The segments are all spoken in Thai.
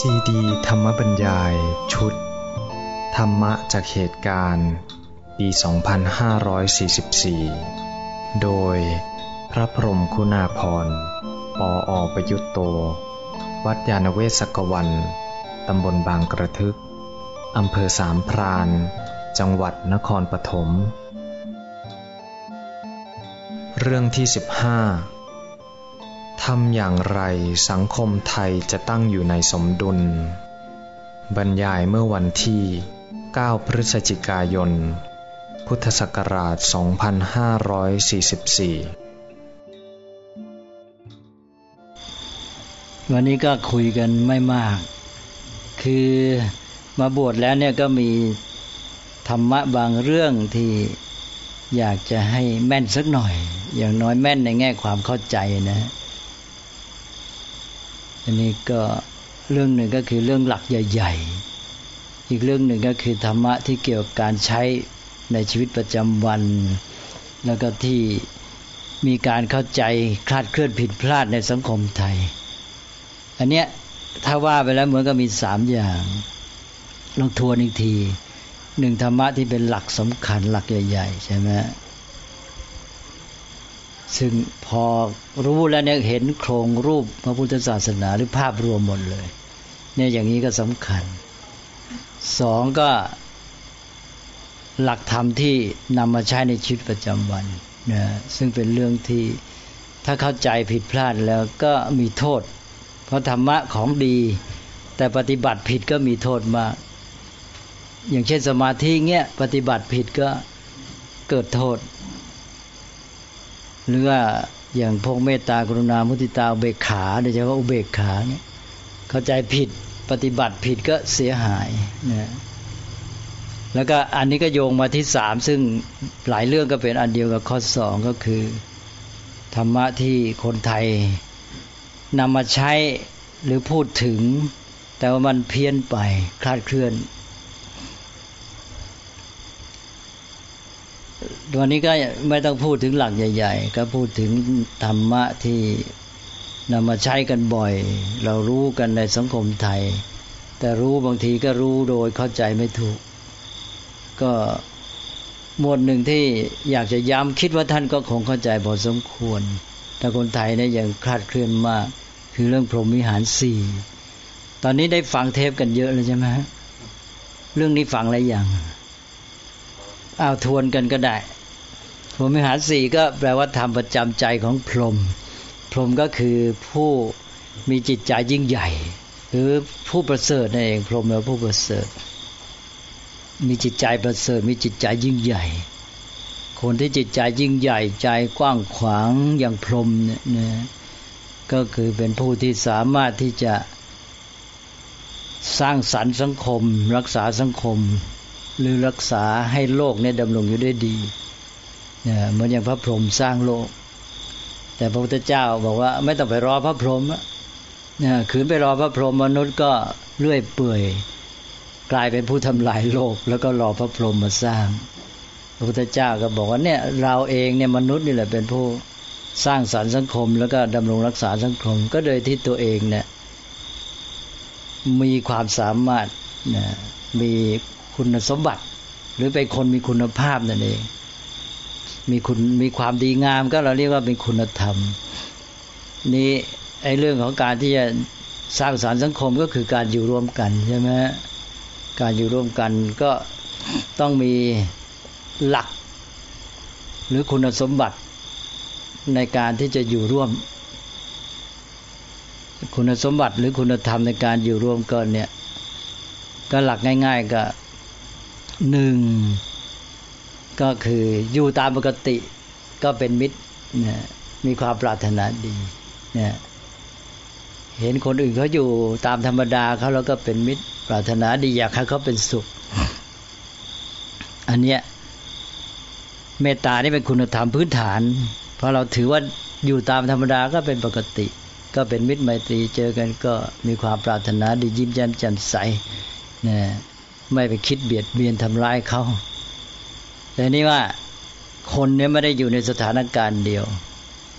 ซีดีธรรมบรรยาย ชุด ธรรมะจากเหตุการณ์ ปี 2544 โดยพระพรมคุณาพรปออประยุตโต วัดยาณเวศกวัน ตำบลบางกระทึก อำเภอสามพราน จังหวัดนครปฐม เรื่องที่ 15 ทำอย่างไรสังคมไทยจะตั้งอยู่ในสมดุล บรรยายเมื่อวันที่ 9 พฤศจิกายน พุทธศักราช 2544 วันนี้ก็คุยกันไม่มาก คือมาบวชแล้วเนี่ยก็มีธรรมะบางเรื่องที่อยากจะให้แม่นสักหน่อย อย่างน้อยแม่นในแง่ความเข้าใจนะ อันนี้ก็เรื่องหนึ่งก็คือเรื่องหลักใหญ่ ๆ อีกเรื่องหนึ่งก็คือธรรมะที่เกี่ยวกับการใช้ในชีวิตประจำวัน แล้วก็ที่มีการเข้าใจคลาดเคลื่อนผิดพลาดในสังคมไทย อันเนี้ยถ้าว่าไปแล้วเหมือนก็มีสามอย่างลองทวนอีกทีหนึ่งธรรมะที่เป็นหลักสำคัญหลักใหญ่ ๆ ใช่ไหม ซึ่งพอรู้แล้วเนี่ยเห็นโครงรูปพระพุทธศาสนาหรือภาพรวมหมดเลย เนี่ยอย่างนี้ก็สำคัญ สองก็หลักธรรมที่นำมาใช้ในชีวิตประจำวันนะซึ่งเป็นเรื่องที่ถ้าเข้าใจผิดพลาดแล้วก็มีโทษ เพราะธรรมะของดี แต่ปฏิบัติผิดก็มีโทษมาก อย่างเช่นสมาธิเงี้ยปฏิบัติผิดก็เกิดโทษ หรือว่าอย่างพวกเมตตากรุณามุติตาอุเบกขาโดยเฉพาะอุเบกขาเนี่ยเข้าใจผิดปฏิบัติผิดก็เสียหายนะแล้วก็อันนี้ก็โยงมาที่สามซึ่งหลายเรื่องก็เป็นอันเดียวกับข้อสองก็คือ ธรรมะที่คนไทยนำมาใช้หรือพูดถึง แต่ว่ามันเพี้ยนไปคลาดเคลื่อน วันนี้ก็ไม่ต้องพูดถึงหลักใหญ่ ๆ ก็พูดถึงธรรมะที่นำมาใช้กันบ่อย เรารู้กันในสังคมไทย แต่รู้บางทีก็รู้โดยเข้าใจไม่ถูก ก็หมวดหนึ่งที่อยากจะย้ำคิดว่าท่านก็คงเข้าใจพอสมควร แต่คนไทยเนี่ยยังคลาดเคลื่อนมาก คือเรื่องพรหมวิหารสี่ตอนนี้ได้ฟังเทปกันเยอะเลยใช่ไหมเรื่องนี้ฟังอะไรอย่าง เอาทวนกันก็ได้พรหมวิหารสี่ก็แปลว่าธรรมประจำใจของพรหมพรหมก็คือผู้มีจิตใจยิ่งใหญ่ หรือผู้ประเสริฐนั่นเองพรหมแปลว่าผู้ประเสริฐ มีจิตใจประเสริฐ มีจิตใจยิ่งใหญ่ คนที่จิตใจยิ่งใหญ่ใจกว้างขวางอย่างพรหมเนี่ยก็คือเป็นผู้ที่สามารถที่จะสร้างสรรค์สังคม รักษาสังคม หรือรักษาให้โลกเนี่ยดำรงอยู่ได้ดีเนี่ยเหมือนอย่างพระพรหมสร้างโลก แต่พระพุทธเจ้าบอกว่า ไม่ต้องไปรอพระพรหมเนี่ยขืนไปรอพระพรหมมนุษย์ก็เลื่อยเปื่อยกลายเป็นผู้ทำลายโลก แล้วก็รอพระพรหมมาสร้าง พระพุทธเจ้าก็บอกว่าเนี่ยเราเองเนี่ยมนุษย์นี่แหละเป็นผู้สร้างสรรค์สังคม แล้วก็ดำรงรักษาสังคม ก็โดยที่ตัวเองเนี่ยมีความสามารถนะมี คุณสมบัติ หรือเป็นคนมีคุณภาพนั่นเอง มีคุณมีความดีงามก็เราเรียกว่าเป็นคุณธรรม นี่ไอ้เรื่องของการที่จะสร้างสารรค์สังคมก็คือการอยู่ร่วมกันใช่ไหมการอยู่ร่วมกันก็ต้องมีหลัก หรือคุณสมบัติในการที่จะอยู่ร่วม คุณสมบัติหรือคุณธรรมในการอยู่ร่วมกันเนี่ยก็หลักง่าย ๆ ก็ หนึ่งก็คืออยู่ตามปกติก็เป็นมิตรนะมีความปรารถนาดีนะเห็นคนอื่นเขาอยู่ตามธรรมดาเขาแล้วก็เป็นมิตรปรารถนาดีอยากให้เขาเป็นสุข อันเนี้ยเมตตานี่เป็นคุณธรรมพื้นฐาน เพราะเราถือว่าอยู่ตามธรรมดาก็เป็นปกติ ก็เป็นมิตรไมตรีเจอกันก็มีความปรารถนาดียิ้มแย้มแจ่มใสนะ ไม่ไปคิดเบียดเบียนทำร้ายเขาแต่นี่ว่าคนเนี่ยไม่ได้อยู่ในสถานการณ์เดียว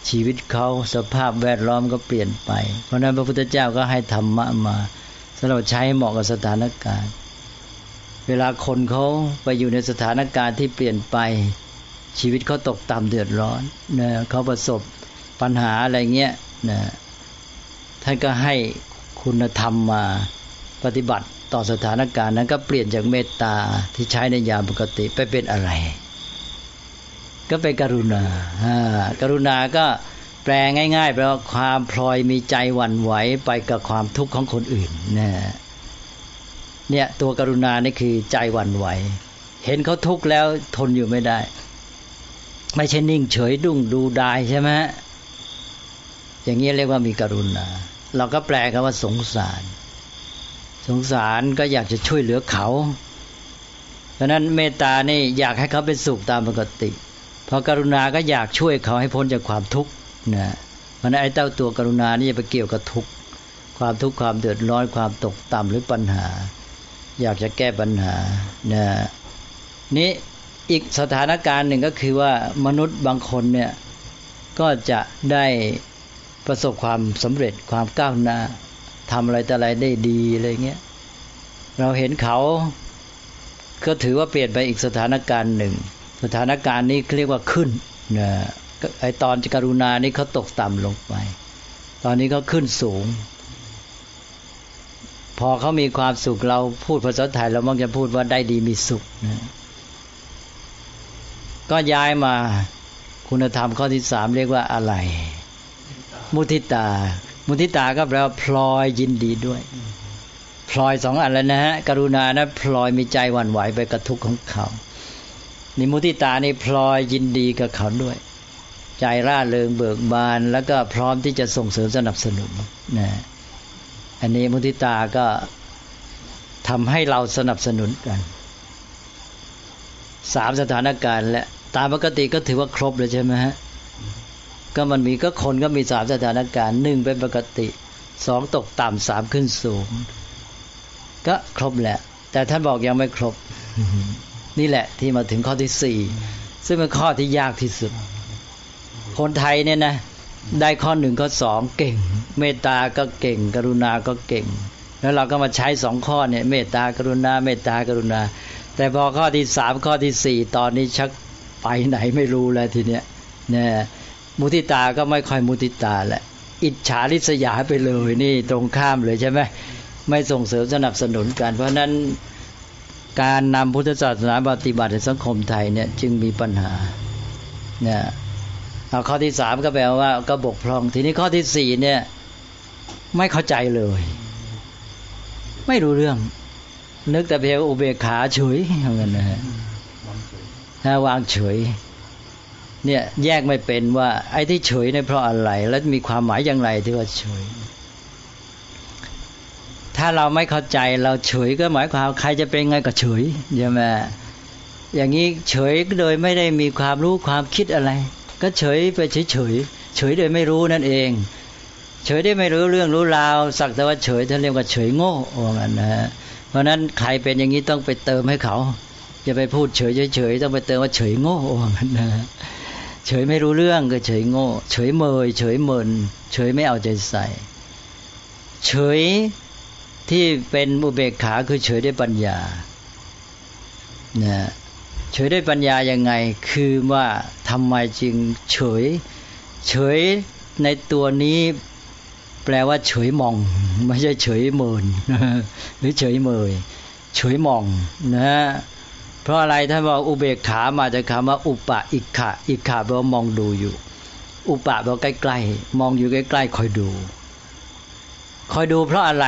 ชีวิตเขาสภาพแวดล้อมก็เปลี่ยนไป เพราะนั้นพระพุทธเจ้าก็ให้ธรรมะมาสำหรับใช้เหมาะกับสถานการณ์ เวลาคนเขาไปอยู่ในสถานการณ์ที่เปลี่ยนไป ชีวิตเขาตกต่ำเดือดร้อนนะเขาประสบปัญหาอะไรเงี้ยนะท่านก็ให้คุณธรรมมาปฏิบัติ ต่อสถานการณ์นั้นก็เปลี่ยนจากเมตตาที่ใช้ในยามปกติไปเป็นอะไร ก็เป็นกรุณาการุณาก็แปลง่ายๆแปลว่าความพลอยมีใจหวั่นไหวไปกับความทุกข์ของคนอื่นนะเนี่ยตัวกรุณานี่คือใจหวั่นไหว เห็นเขาทุกข์แล้วทนอยู่ไม่ได้ ไม่ใช่นิ่งเฉยดุ้งดูได้ใช่ไหมอย่างนี้เรียกว่ามีกรุณา เราก็แปลกันว่าสงสาร สงสารก็อยากจะช่วยเหลือเขาดังนั้นเมตตานี่อยากให้เขาเป็นสุขตามปกติพอกรุณาก็อยากช่วยเขาให้พ้นจากความทุกข์นะมันไอ้เต้าตัวกรุณานี่จะไปเกี่ยวกับทุกข์ความทุกข์ความเดือดร้อนความตกต่ำหรือปัญหา อยากจะแก้ปัญหานะนี้อีกสถานการณ์หนึ่งก็คือว่ามนุษย์บางคนเนี่ยก็จะได้ประสบความสำเร็จความก้าวหน้า ทำอะไรแต่อะไรได้ดีอะไรเงี้ยเราเห็นเขาก็ถือว่าเปลี่ยนไปอีกสถานการณ์หนึ่ง สถานการณ์นี้เรียกว่าขึ้นนะไอตอนกรุณานี่เขาตกต่ำลงไป ตอนนี้เขาขึ้นสูง พอเขามีความสุขเราพูดภาษาไทยเรามักจะพูดว่าได้ดีมีสุขนะก็ย้ายมาคุณธรรมข้อที่สามเรียกว่าอะไร มุทิตา มุทิตาก็แปลว่าพลอยยินดีด้วย พลอยสองอันแล้วนะฮะกรุณานะพลอยมีใจหวั่นไหวไปกับทุกข์ของเขานี่มุทิตานี่พลอยยินดีกับเขาด้วย ใจร่าเริงเบิกบาน แล้วก็พร้อมที่จะส่งเสริมสนับสนุนนะอันนี้มุทิตาก็ทำให้เราสนับสนุนกันสามสถานการณ์และตามปกติก็ถือว่าครบเลยใช่ไหมฮะ ก็มันมีก็คนก็มีสามสถานการณ์หนึ่งเป็นปกติสองตกต่ำสามขึ้นสูง ก็ครบแหละ แต่ท่านบอกยังไม่ครบ นี่แหละที่มาถึงข้อที่สี่ซึ่งเป็นข้อที่ยากที่สุด คนไทยเนี่ยนะ ได้ข้อหนึ่งข้อสองเก่ง เมตตาก็เก่ง กรุณาก็เก่ง แล้วเราก็มาใช้สองข้อเนี่ย เมตตากรุณา เมตตากรุณา แต่พอข้อที่สามข้อที่สี่ตอนนี้ชักไปไหนไม่รู้แล้วทีเนี้ยเนี่ย มุติตาก็ไม่ค่อยมุติตาแหละ อิจฉาริษยาไปเลยนี่ตรงข้ามเลยใช่ไหมไม่ส่งเสริมสนับสนุนกัน เพราะนั้นการนำพุทธศาสนาปฏิบัติในสังคมไทยเนี่ยจึงมีปัญหาเนี่ยเอาข้อที่สามก็แปลว่าก็บกพร่อง ทีนี้ข้อที่สี่เนี่ยไม่เข้าใจเลย ไม่รู้เรื่อง นึกแต่เพียงอุเบกขาเฉยเหมือนกันนะฮะวางเฉย เนี่ยแยกไม่เป็นว่า ไอ้ที่เฉยเนี่ยเพราะอะไร แล้วมีความหมายอย่างไรที่ว่าเฉย ถ้าเราไม่เข้าใจเราเฉยก็หมายความใครจะเป็นไงก็เฉยใช่ไหมอย่างนี้เฉยโดยไม่ได้มีความรู้ความคิดอะไร ก็เฉยไปเฉยเฉยเฉยโดยไม่รู้นั่นเอง เฉยได้ไม่รู้เรื่องรู้ราวสักแต่ว่าเฉยท่านเรียกว่าเฉยโง่ว่างั้นนะเพราะนั้นใครเป็นอย่างนี้ต้องไปเติมให้เขาอย่าไปพูดเฉยเฉยต้องไปเติมว่าเฉยโง่ว่างั้นนะ เฉยไม่รู้เรื่องก็เฉยโง่ เฉยเมย เฉยเมิน เฉยไม่เอาใจใส่ เฉยที่เป็นอุเบกขาคือเฉยด้วยปัญญานะเฉยด้วยปัญญายังไง คือว่าทำไมจึงเฉย เฉยในตัวนี้แปลว่าเฉยมอง ไม่ใช่เฉยเมินหรือเฉยเมย เฉยมองนะ เพราะอะไรท่านบอกอุเบกขามาจากคำว่าอุปะอิขะอิขะแปลว่ามองดูอยู่ อุปะแปลว่าใกล้ๆมองอยู่ใกล้ๆคอยดู คอยดูเพราะอะไร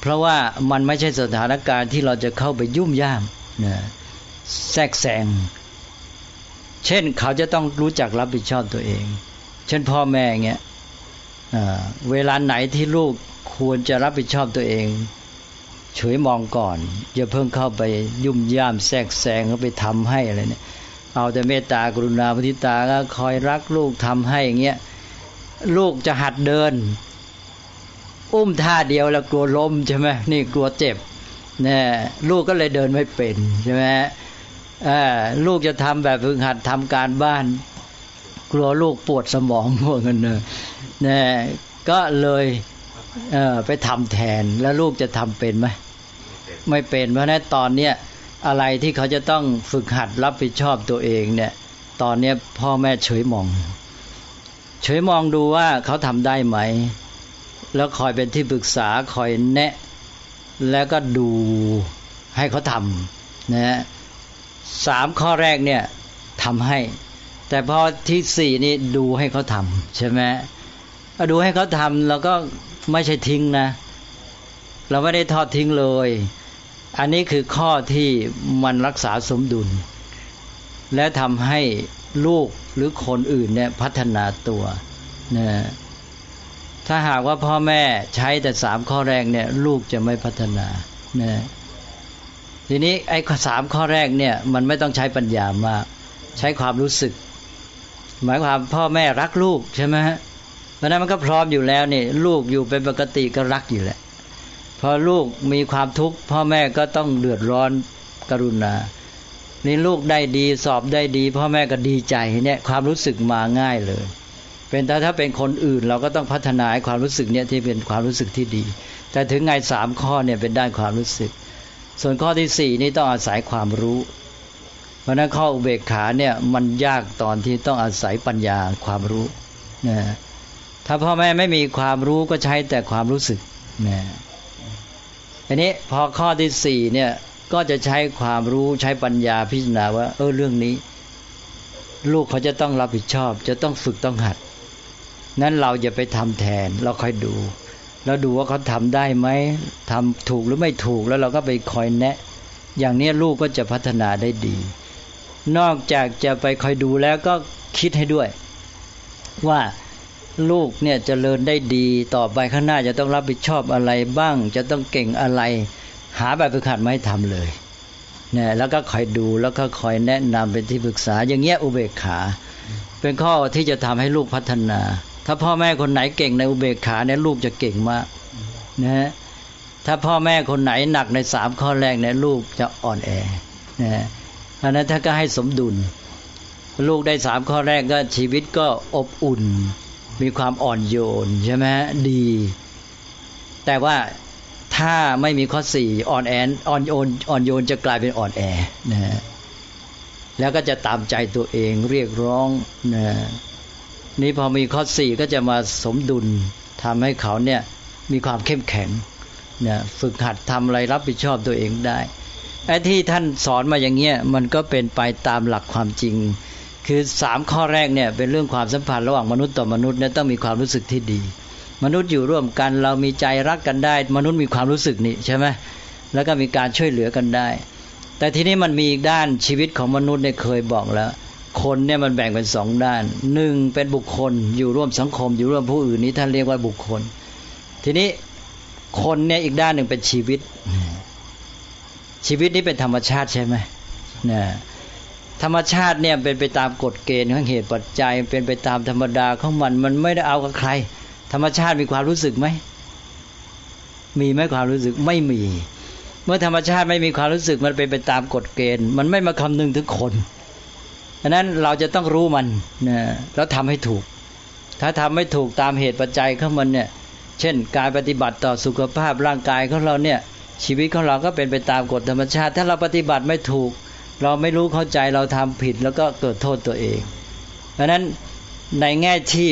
เพราะว่ามันไม่ใช่สถานการณ์ที่เราจะเข้าไปยุ่มย่ามนะแทรกแซงเช่นเขาจะต้องรู้จักรับผิดชอบตัวเอง เช่นพ่อแม่เงี้ยเวลาไหนที่ลูกควรจะรับผิดชอบตัวเอง เฉยมองก่อนอย่าเพิ่งเข้าไปยุ่มย่ามแทรกแซงเข้าไปทำให้อะไรเนี่ยเอาแต่เมตตากรุณาปฏิตาก็คอยรักลูกทำให้อย่างเงี้ยลูกจะหัดเดิน อุ้มท่าเดียวแล้วกลัวล้มใช่ไหมนี่กลัวเจ็บเนี่ลูกก็เลยเดินไม่เป็นใช่ไหมลูกจะทำแบบฝึกหัดทำการบ้าน กลัวลูกปวดสมองพวกนั้นเนยก็เลย ไปทำแทนแล้วลูกจะทำเป็นไหมไม่เป็นเพราะนั้นตอนเนี้ยอะไรที่เขาจะต้องฝึกหัดรับผิดชอบตัวเองเนี่ย ตอนเนี้ยพ่อแม่เฉยมอง เฉยมองดูว่าเขาทำได้ไหม แล้วคอยเป็นที่ปรึกษาคอยแนะ แล้วก็ดูให้เขาทำนะสามข้อแรกเนี่ยทำให้ แต่พอที่สี่นี่ดูให้เขาทำใช่ไหมดูให้เขาทำแล้วก็ ไม่ใช่ทิ้งนะ เราไม่ได้ทอดทิ้งเลย อันนี้คือข้อที่มันรักษาสมดุล และทำให้ลูกหรือคนอื่นเนี่ยพัฒนาตัวนะถ้าหากว่าพ่อแม่ใช้แต่สามข้อแรกเนี่ย ลูกจะไม่พัฒนานะทีนี้ไอ้สามข้อแรกเนี่ยมันไม่ต้องใช้ปัญญามาก ใช้ความรู้สึก หมายความพ่อแม่รักลูกใช่ไหมฮะ ราะนั้นมันก็พร้อมอยู่แล้วนี่ลูกอยู่เป็นปกติก็รักอยู่แหละพอลูกมีความทุกข์พ่อแม่ก็ต้องเดือดร้อนกรุณา นี่ลูกได้ดีสอบได้ดี พ่อแม่ก็ดีใจเนี่ยความรู้สึกมาง่ายเลย เป็นแต่ถ้าเป็นคนอื่นเราก็ต้องพัฒนาความรู้สึกเนี่ยที่เป็นความรู้สึกที่ดี แต่ถึงไงสามข้อเนี่ยเป็นด้านความรู้สึก ส่วนข้อที่สี่นี่ต้องอาศัยความรู้เพราะนั้นข้ออุเบกขาเนี่ยมันยากตอนที่ต้องอาศัยปัญญาความรู้นะ ถ้าพ่อแม่ไม่มีความรู้ก็ใช้แต่ความรู้สึกนะอันนี้พอข้อที่สี่เนี่ยก็จะใช้ความรู้ใช้ปัญญาพิจารณาว่า เออเรื่องนี้ ลูกเขาจะต้องรับผิดชอบ จะต้องฝึกต้องหัด นั้นเราจะไปทำแทน เราคอยดูแล้วดูว่าเขาทำได้ไหมทำถูกหรือไม่ถูกแล้วเราก็ไปคอยแนะ อย่างนี้ลูกก็จะพัฒนาได้ดี นอกจากจะไปคอยดูแล้วก็คิดให้ด้วย ว่า ลูกเนี่ยจเจริญได้ดีต่อไปข้างหน้าจะต้องรับผิดชอบอะไรบ้าง จะต้องเก่งอะไร หาแบบฝึกหัดไม่ทำเลยเนี่ยแล้วก็คอยดูแล้วก็คอยแนะนำเป็นที่ปรึกษา อย่างเงี้ยอุเบกขา เป็นข้อที่จะทำให้ลูกพัฒนา ถ้าพ่อแม่คนไหนเก่งในอุเบกขาเนี่ยลูกจะเก่งมากนะฮะถ้าพ่อแม่คนไหนหนักในสามข้อแรกเนี่ยลูกจะอ่อนแอนะเพราะนั้นถ้าก็ให้สมดุล ลูกได้สามข้อแรกก็ชีวิตก็อบอุ่น มีความอ่อนโยนใช่ไหมดี แต่ว่าถ้าไม่มีข้อสี่อ่อนแอนอ่อนโยนอ่อนโยนจะกลายเป็นอ่อนแอนะฮะแล้วก็จะตามใจตัวเองเรียกร้องนะนี่พอมีข้อสี่ก็จะมาสมดุลทำให้เขาเนี่ยมีความเข้มแข็งนะฝึกหัดทำอะไรรับผิดชอบตัวเองได้ไอ้ที่ท่านสอนมาอย่างเงี้ยมันก็เป็นไปตามหลักความจริง คือสามข้อแรกเนี่ยเป็นเรื่องความสัมพันธ์ระหว่างมนุษย์ต่อมนุษย์เนี่ยต้องมีความรู้สึกที่ดี มนุษย์อยู่ร่วมกันเรามีใจรักกันได้ มนุษย์มีความรู้สึกนี่ใช่ไหมแล้วก็มีการช่วยเหลือกันได้ แต่ทีนี้มันมีอีกด้านชีวิตของมนุษย์เนี่ยเคยบอกแล้ว คนเนี่ยมันแบ่งเป็นสองด้านหนึ่งเป็นบุคคลอยู่ร่วมสังคม อยู่ร่วมผู้อื่นนี้ท่านเรียกว่าบุคคล ทีนี้คนเนี่ยอีกด้านหนึ่งเป็นชีวิต ชีวิตนี้เป็นธรรมชาติใช่ไหมเนี่ย ธรรมชาติเนี่ยเป็นไปตามกฎเกณฑ์ของเหตุปัจจัย เป็นไปตามธรรมดาของมัน มันไม่ได้เอากับใคร ธรรมชาติมีความรู้สึกไหมมีไหมความรู้สึกไม่มี เมื่อธรรมชาติไม่มีความรู้สึกมันเป็นไปตามกฎเกณฑ์ มันไม่มาคำนึงถึงคนดังนั้นเราจะต้องรู้มันนะแล้วทำให้ถูก ถ้าทำไม่ถูกตามเหตุปัจจัยของมันเนี่ย เช่น การปฏิบัติต่อสุขภาพร่างกายของเราเนี่ยชีวิตของเราก็เป็นไปตามกฎธรรมชาติ ถ้าเราปฏิบัติไม่ถูก เราไม่รู้เข้าใจเราทำผิดแล้วก็เกิดโทษตัวเอง เพราะนั้นในแง่ที่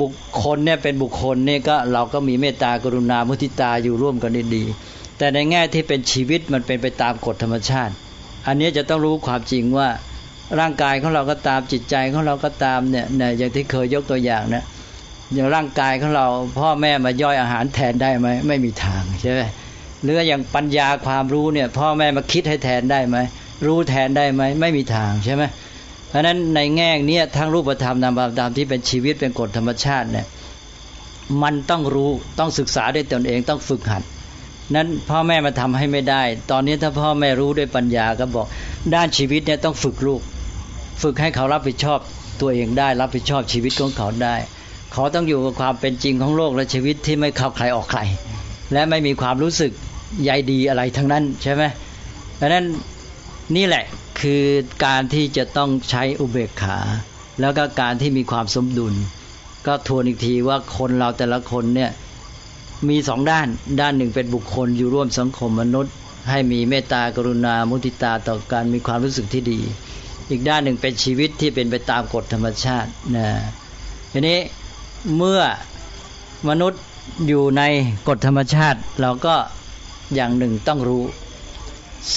บุคคลเนี่ยเป็นบุคคลเนี่ยก็เราก็มีเมตตากรุณามุทิตาอยู่ร่วมกันได้ดี แต่ในแง่ที่เป็นชีวิตมันเป็นไปตามกฎธรรมชาติ อันนี้จะต้องรู้ความจริงว่าร่างกายของเราก็ตามจิตใจของเราก็ตามเนี่ยอย่างที่เคยยกตัวอย่างนะอย่างร่างกายของเราพ่อแม่มาย่อยอาหารแทนได้ไหมไม่มีทางใช่ไหมหรืออย่างปัญญาความรู้เนี่ย พ่อแม่มาคิดให้แทนได้ไหม รู้แทนได้ไหมไม่มีทางใช่ไหมเพราะนั้นในแง่นี้ทั้งรูปธรรมนามธรรมที่เป็นชีวิตเป็นกฎธรรมชาติเนี่ยมันต้องรู้ต้องศึกษาด้วยตนเองต้องฝึกหัดนั้นพ่อแม่มาทำให้ไม่ได้ ตอนนี้ถ้าพ่อแม่รู้ด้วยปัญญาก็บอก ด้านชีวิตเนี่ยต้องฝึกลูก ฝึกให้เขารับผิดชอบตัวเองได้ รับผิดชอบชีวิตของเขาได้เขาต้องอยู่กับความเป็นจริงของโลกและชีวิตที่ไม่เข้าใครออกใคร และไม่มีความรู้สึกใยดีอะไรทั้งนั้นใช่ไหมเพราะนั้น นี่แหละคือการที่จะต้องใช้อุเบกขา แล้วก็การที่มีความสมดุล ก็ทวนอีกทีว่าคนเราแต่ละคนเนี่ยมีสองด้านด้านหนึ่งเป็นบุคคลอยู่ร่วมสังคมมนุษย์ ให้มีเมตตากรุณามุทิตาต่อการมีความรู้สึกที่ดี อีกด้านหนึ่งเป็นชีวิตที่เป็นไปตามกฎธรรมชาตินะทีนี้เมื่อมนุษย์อยู่ในกฎธรรมชาติ เราก็อย่างหนึ่งต้องรู้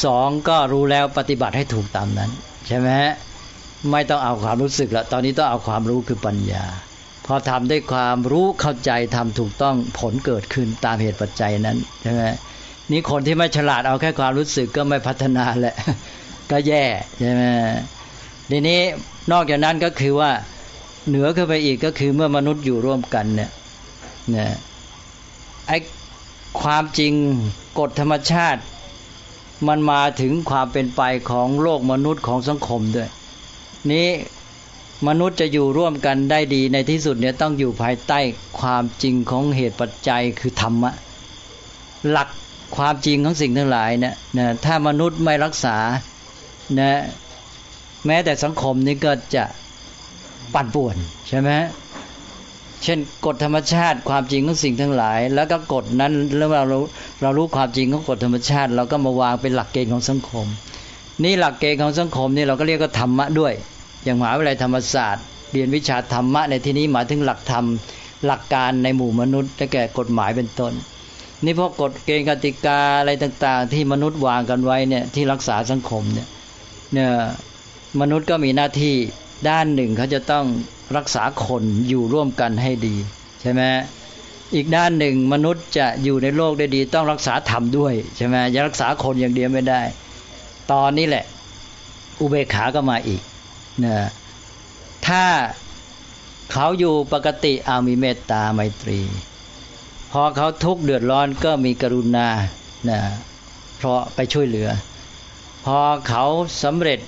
สองก็รู้แล้วปฏิบัติให้ถูกตามนั้น ใช่ไหมไม่ต้องเอาความรู้สึกละตอนนี้ต้องเอาความรู้คือปัญญา พอทำด้วยความรู้เข้าใจทำถูกต้องผลเกิดขึ้นตามเหตุปัจจัยนั้นใช่ไหมนี่คนที่ไม่ฉลาดเอาแค่ความรู้สึกก็ไม่พัฒนาแหละก็แย่ใช่ไหมทีนี้นอกจากนั้นก็คือว่าเหนือขึ้นไปอีกก็คือเมื่อมนุษย์อยู่ร่วมกันเนี่ยเนี่ยไอความจริงกฎธรรมชาติ มันมาถึงความเป็นไปของโลกมนุษย์ของสังคมด้วย นี้มนุษย์จะอยู่ร่วมกันได้ดีในที่สุดเนี่ยต้องอยู่ภายใต้ความจริงของเหตุปัจจัยคือธรรมะ หลักความจริงของสิ่งทั้งหลายเนี่ยนะถ้ามนุษย์ไม่รักษานะแม้แต่สังคมนี้ก็จะปั่นป่วนใช่ไหม เช่นกฎธรรมชาติความจริงของสิ่งทั้งหลาย แล้วก็กฎนั้นแล้วเราเรารู้ความจริงของกฎธรรมชาติ เราก็มาวางเป็นหลักเกณฑ์ของสังคม นี่หลักเกณฑ์ของสังคมนี่เราก็เรียกว่าธรรมะด้วย อย่างมหาวิทยาลัยธรรมศาสตร์ เรียนวิชาธรรมะในที่นี้หมายถึงหลักธรรม หลักการในหมู่มนุษย์ได้แก่กฎหมายเป็นต้น นี่พวกกฎเกณฑ์กติกาอะไรต่าง ๆ ที่มนุษย์วางกันไว้เนี่ยที่รักษาสังคมเนี่ยเนี่ยมนุษย์ก็มีหน้าที่ ด้านหนึ่งเขาจะต้องรักษาคนอยู่ร่วมกันให้ดี ใช่ไหมอีกด้านหนึ่งมนุษย์จะอยู่ในโลกได้ดี ต้องรักษาธรรมด้วยใช่ไหมจะรักษาคนอย่างเดียวไม่ได้ ตอนนี้แหละ อุเบกขาก็มาอีกนะถ้าเขาอยู่ปกติอามีเมตตาไมตรี พอเขาทุกข์เดือดร้อนก็มีกรุณานะเพราะไปช่วยเหลือ พอเขาสำเร็จ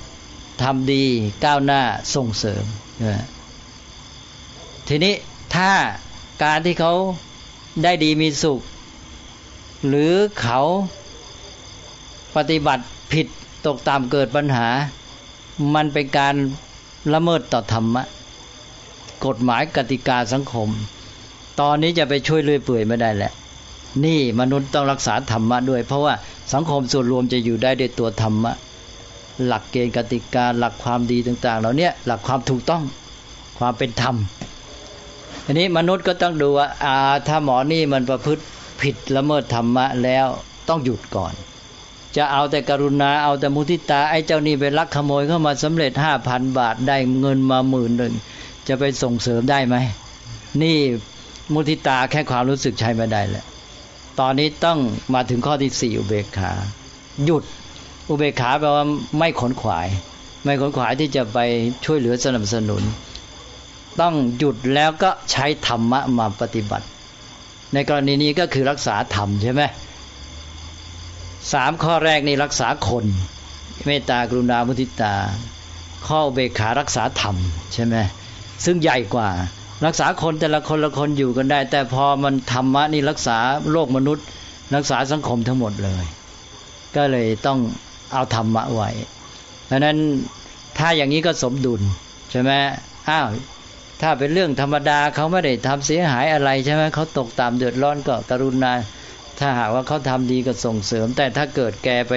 ทำดีก้าวหน้าส่งเสริม ทีนี้ถ้าการที่เขาได้ดีมีสุข หรือเขาปฏิบัติผิดตกตามเกิดปัญหา มันเป็นการละเมิดต่อธรรมะ กฎหมายกติกาสังคม ตอนนี้จะไปช่วยเลื่อยเปื่อยไม่ได้แหละนี่มนุษย์ต้องรักษาธรรมะด้วย เพราะว่าสังคมส่วนรวมจะอยู่ได้ด้วยตัวธรรมะ หลักเกณฑ์กติกาหลักความดีต่างๆเหล่านี้หลักความถูกต้องความเป็นธรรมอันนี้มนุษย์ก็ต้องดูว่าอาถ้าหมอนี่มันประพฤติผิดละเมิดธรรมะแล้วต้องหยุดก่อน จะเอาแต่กรุณาเอาแต่มุทิตาไอ้เจ้านี่ไปลักขโมยเข้ามาสำเร็จห้าพันบาทได้เงินมาหมื่นหนึ่งจะไปส่งเสริมได้ไหมนี่มุทิตาแค่ความรู้สึกใช้ไม่ได้แหละตอนนี้ต้องมาถึงข้อที่สี่อุเบกขา หยุด อุเบกขาแปลว่าไม่ขนขวาย ไม่ขนขวายที่จะไปช่วยเหลือสนับสนุน ต้องหยุดแล้วก็ใช้ธรรมะมาปฏิบัติ ในกรณีนี้ก็คือรักษาธรรมใช่ไหมสามข้อแรกนี่รักษาคนเมตตากรุณามุทิตา ข้อเบกขารักษาธรรมใช่ไหมซึ่งใหญ่กว่า รักษาคนแต่ละคนละคนอยู่กันได้ แต่พอมันธรรมะนี่รักษาโลกมนุษย์ รักษาสังคมทั้งหมดเลย ก็เลยต้อง เอาธรรมะไว้เพราะนั้นถ้าอย่างนี้ก็สมดุลใช่ไหมอ้าวถ้าเป็นเรื่องธรรมดาเขาไม่ได้ทำเสียหายอะไรใช่ไหมเขาตกตามเดือดร้อนก็กรุณา ถ้าหากว่าเขาทำดีก็ส่งเสริม แต่ถ้าเกิดแกไป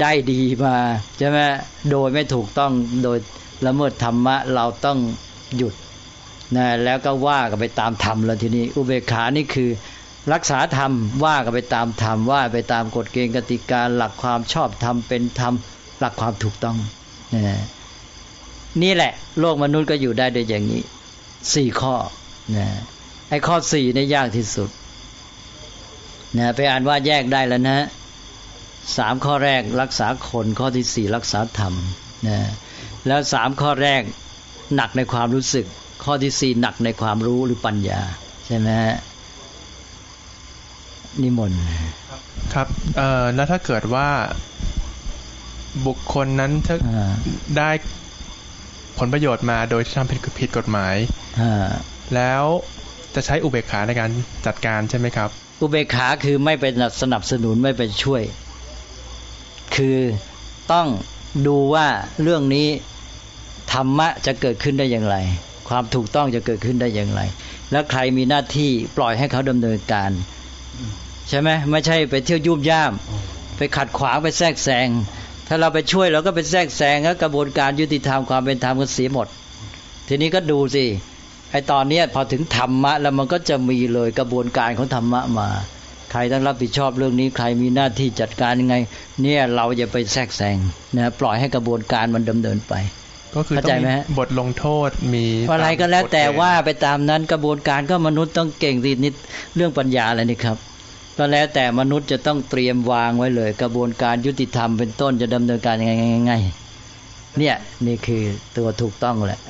ได้ดีมาใช่ไหมโดยไม่ถูกต้องโดยละเมิดธรรมะเราต้องหยุดนะแล้วก็ว่ากันไปตามธรรมแล้วทีนี้ อุเบกขานี่คือ รักษาธรรมว่ากันไปตามธรรมว่าไปตามกฎเกณฑ์กติกาหลักความชอบธรรมเป็นธรรมหลักความถูกต้องนี่แหละ โลกมนุษย์ก็อยู่ได้โดยอย่างนี้สี่ข้อนะไอ้ข้อสี่นี่ยากที่สุดนะไปอ่านว่าแยกได้แล้วนะสามข้อแรกรักษาคนข้อที่สี่รักษาธรรมนะแล้วสามข้อแรกหนักในความรู้สึก ข้อที่สี่หนักในความรู้หรือปัญญา ใช่ไหมฮะ นิมนต์ครับเอ่อแล้วถ้าเกิดว่าบุคคลนั้นถ้าได้ผลประโยชน์มาโดยที่ทำผิดผิดกฎหมายแล้วจะใช้อุเบกขาในการจัดการใช่ไหมครับ อุเบกขาคือไม่ไปสนับสนุนไม่ไปช่วย คือต้องดูว่าเรื่องนี้ธรรมะจะเกิดขึ้นได้อย่างไร ความถูกต้องจะเกิดขึ้นได้อย่างไร แล้วใครมีหน้าที่ปล่อยให้เขาดำเนินการ ใช่ไหมไม่ใช่ไปเที่ยวยุบย่าม ไปขัดขวางไปแทรกแซงถ้าเราไปช่วยเราก็ไปแทรกแซงแล้วกระบวนการยุติธรรมความเป็นธรรมก็เสียหมด ทีนี้ก็ดูสิไอตอนนี้พอถึงธรรมะ แล้วมันก็จะมีเลยกระบวนการของธรรมะมา ใครต้องรับผิดชอบเรื่องนี้ใครมีหน้าที่จัดการยังไง เนี่ยเราอย่าไปแทรกแซงนะปล่อยให้กระบวนการมันดำเนินไป ก็คือต้องมีบทลงโทษมีอะไรก็แล้วแต่ว่าไปตามนั้นกระบวนการก็มนุษย์ต้องเก่งนิดเรื่องปัญญาอะไรนี่ครับ ก็แล้วแต่มนุษย์จะต้องเตรียมวางไว้เลย กระบวนการยุติธรรมเป็นต้นจะดำเนินการยังไงยังไงเนี่ยนี่คือตัวถูกต้องแหละ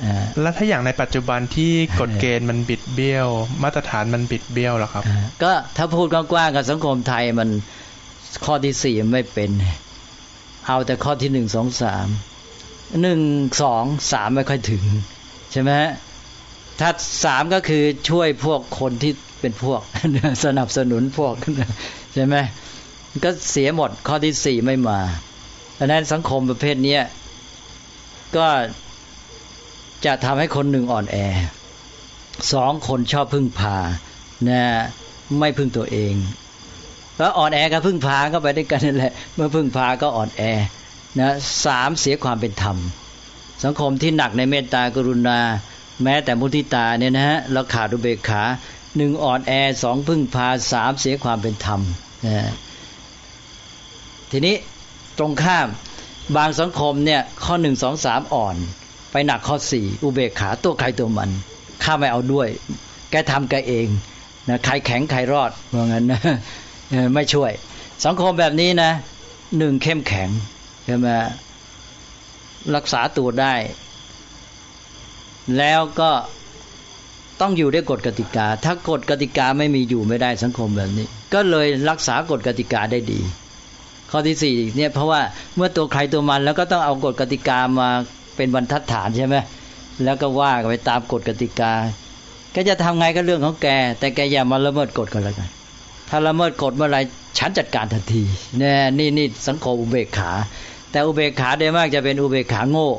แล้วถ้าอย่างในปัจจุบันที่กฎเกณฑ์มันบิดเบี้ยว มาตรฐานมันบิดเบี้ยวหรอครับ ก็ถ้าพูดกว้างๆกับสังคมไทยมันข้อที่สี่ไม่เป็น เอาแต่ข้อที่หนึ่งสองสามหนึ่งสองสามไม่ค่อยถึง ใช่ไหมถ้าสามก็คือช่วยพวกคนที่ เป็นพวก สนับสนุนพวกใช่ไหมก็เสียหมดข้อที่สี่ไม่มาดังนั้นสังคมประเภทนี้ก็จะทำให้คนหนึ่งอ่อนแอสองคนชอบพึ่งพานะไม่พึ่งตัวเองแล้วอ่อนแอกับพึ่งพาก็ไปด้วยกันนั่นแหละ เมื่อพึ่งพาก็อ่อนแอนะสามเสียความเป็นธรรม สังคมที่หนักในเมตตากรุณา แม้แต่มุทิตาเนี่ยนะฮะเราขาดอุเบกขา หนึ่งอ่อนแอสองพึ่งพาสามเสียความเป็นธรรมนะทีนี้ตรงข้ามบางสังคมเนี่ยข้อหนึ่งสองสามอ่อน ไปหนักข้อสี่อุเบกขาตัวใครตัวมัน ข้าไม่เอาด้วย แกทำแกเองนะใครแข็งใครรอดว่าะงั้นนะไม่ช่วย สังคมแบบนี้นะหนึ่งเข้มแข็งใช่ไหมรักษาตัวได้ แล้วก็ ต้องอยู่ด้วยกฎกติกา ถ้ากฎกติกาไม่มีอยู่ไม่ได้สังคมแบบนี้ ก็เลยรักษากฎกติกาได้ดี ข้อที่สี่เนี่ยเพราะว่าเมื่อตัวใครตัวมันแล้วก็ต้องเอากฎกติกามาเป็นบรรทัดฐานใช่ไหมแล้วก็ว่าไปตามกฎกติกาก็จะทำไงก็เรื่องของแก แต่แกอย่ามาละเมิดกฎกันแล้วกัน ถ้าละเมิดกฎเมื่อไรฉันจัดการทันทีเนี่ยนี่นี่สังคมอุเบกขา แต่อุเบกขาได้มากจะเป็นอุเบกขาโง่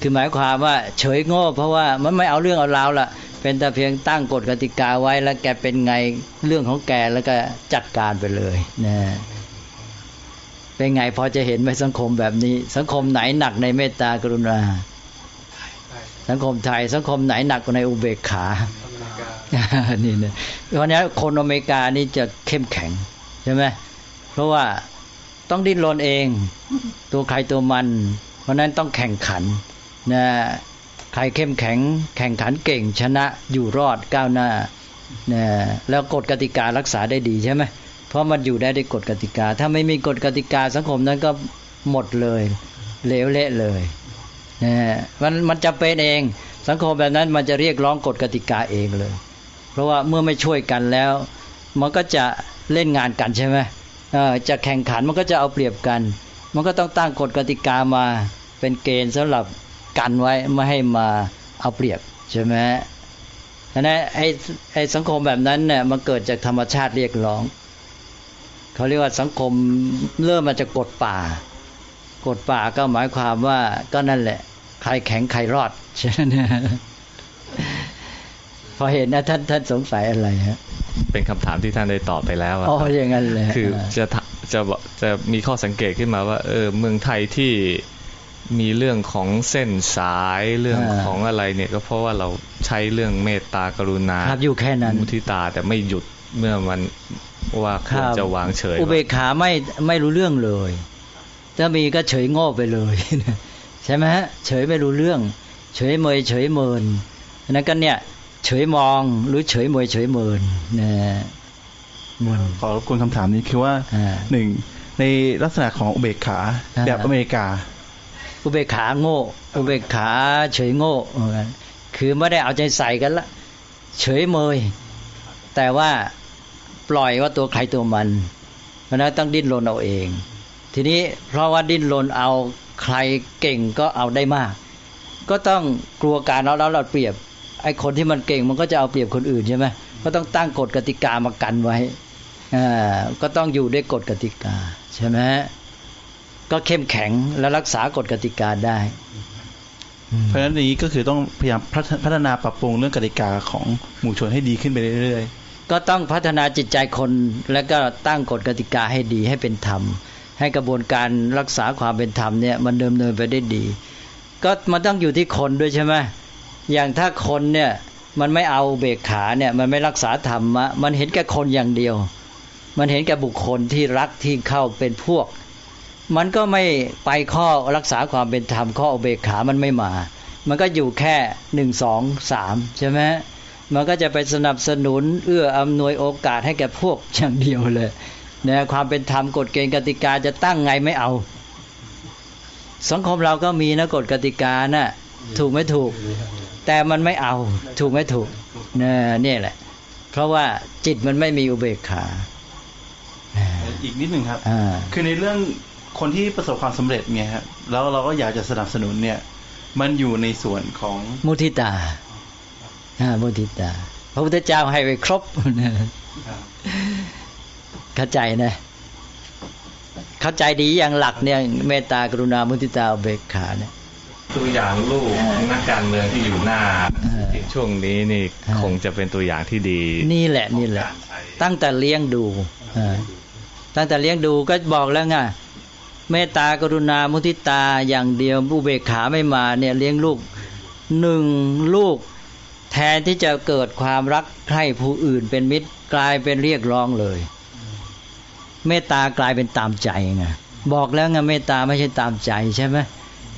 คือหมายความว่าเฉยโง่ เพราะว่ามันไม่เอาเรื่องเอาราวละ เป็นแต่เพียงตั้งกฎกติกาไว้แล้วแกเป็นไงเรื่องของแกแล้วก็จัดการไปเลยนะเป็นไงพอจะเห็นไหมสังคมแบบนี้ สังคมไหนหนักในเมตตากรุณา สังคมไทยสังคมไหนหนักกว่าในอุเบกขานี่นะเพราะนี้คนอเมริกานี่จะเข้มแข็งใช่ไหมเพราะว่าต้องดิ้นรนเอง ตัวใครตัวมัน เพราะนั้นต้องแข่งขันนะใค รเข้มแข็งแข่งขันเก่งชนะอยู่รอดก้าวหน้านะแล้วกฎกติการักษาได้ดีใช่ไหมเพราะมันอยู่ได้ด้วยกฎกติกา ถ้าไม่มีกฎกติกาสังคมนั้นก็หมดเลยเลวเละเลยนะมันมันจะเป็นเองสังคมแบบนั้นมันจะเรียกร้องกฎกติกาเองเลย เพราะว่าเมื่อไม่ช่วยกันแล้ว มันก็จะเล่นงานกันใช่ไหมจะแข่งขันมันก็จะเอาเปรียบกัน มันก็ต้องตั้งกฎกติกามาเป็นเกณฑ์สำหรับ กันไว้ไม่ให้มาเอาเปรียบใช่ไหมอันนั้นไอ้ไอ้สังคมแบบนั้นเนี่ยมันเกิดจากธรรมชาติเรียกร้องเขาเรียกว่าสังคมเริ่มมาจากกฎป่ากฎป่าก็หมายความว่าก็นั่นแหละ ใครแข็งใครรอดใช่ไหมพอเห็นนะท่านท่านสงสัยอะไรฮะเป็นคำถามที่ท่านได้ตอบไปแล้วอ๋ออย่างนั้นเลยคือจะจะจะมีข้อสังเกตขึ้นมาว่า เออเมืองไทยที่ มีเรื่องของเส้นสายเรื่องของอะไรเนี่ยก็เพราะว่าเราใช้เรื่องเมตตากรุณาครับอยู่แค่นั้นมุทิตาแต่ไม่หยุดเมื่อมันว่าควรจะวางเฉย อุเบกขาไม่ไม่รู้เรื่องเลยถ้ามีก็เฉยโง่ไปเลยใช่ไหมฮะเฉยไม่รู้เรื่อง เฉยเมยเฉยเมินนั้นก็เนี่ย เฉยมองหรือเฉยเมยเฉยเมินนะมันขอรบกวนคำถามนี้คือว่าหนึ่งในลักษณะของอุเบกขาแบบอเมริกา อุเบกขาโง่ อุเบกขาเฉยโง่คือไม่ได้เอาใจใส่กันละ เฉยเมย แต่ว่าปล่อยว่าตัวใครตัวมันเพราะนั้นต้องดิ้นรนเอาเอง ทีนี้เพราะว่าดิ้นรนเอาใครเก่งก็เอาได้มาก ก็ต้องกลัวการเอาแล้วเราเปรียบไอ้คนที่มันเก่งมันก็จะเอาเปรียบคนอื่นใช่ไหมก็ต้องตั้งกฎกติกามากันไว้อ่าก็ต้องอยู่ด้วยกฎกติกาใช่ไหม ก็เข้มแข็งและรักษากฎกติกาได้ เพราะฉะนั้นนี้ก็คือต้องพยายามพัฒนาปรับปรุงเรื่องกติกาของหมู่ชนให้ดีขึ้นไปเรื่อยๆ ก็ต้องพัฒนาจิตใจคนแล้วก็ตั้งกฎกติกาให้ดีให้เป็นธรรม ให้กระบวนการรักษาความเป็นธรรมเนี่ยมันเดิมเนินไปได้ดี ก็มันต้องอยู่ที่คนด้วยใช่ไหมอย่างถ้าคนเนี่ยมันไม่เอาเบกขาเนี่ยมันไม่รักษาธรรมะมันเห็นแก่คนอย่างเดียว มันเห็นแก่บุคคลที่รักที่เข้าเป็นพวก มันก็ไม่ไปข้อรักษาความเป็นธรรมข้อเบกขามันไม่มา มันก็อยู่แค่หนึ่งสองสามใช่ไหมมันก็จะไปสนับสนุนเอื้ออำนวยโอกาสให้แก่พวกอย่างเดียวเลยนะความเป็นธรรมกฎเกณฑ์กติกาจะตั้งไงไม่เอา สังคมเราก็มีนะกฎกติกานะ่ะถูกไม่ถูก แต่มันไม่เอา ถูกไม่ถูกเนี่ยนี่แหละ เพราะว่าจิตมันไม่มีอุเบกขาอีกนิดหนึ่งครับ คือในเรื่อง คนที่ประสบความสำเร็จไงครับแล้วเราก็อยากจะสนับสนุนเนี่ย มันอยู่ในส่วนของมุทิตามุทิตา พระพุทธเจ้าให้ไปครบเข้าใจนะเข้าใจดีอย่างหลักเนี่ยเมตตากรุณามุทิตาเบกขาเนี่ยตัวอย่างลูกนักการเมืองที่อยู่หน้าช่วงนี้นี่คงจะเป็นตัวอย่างที่ดี นี่แหละนี่แหละ ตั้งแต่เลี้ยงดูตั้งแต่เลี้ยงดูก็บอกแล้วไง เมตตากรุณามุทิตาอย่างเดียวอุเบกขาไม่มาเนี่ยเลี้ยงลูกหนึ่งลูก แทนที่จะเกิดความรักใคร่ผู้อื่นเป็นมิตรกลายเป็นเรียกร้องเลย เมตตากลายเป็นตามใจไงบอกแล้วไงเมตตาไม่ใช่ตามใจใช่ไหม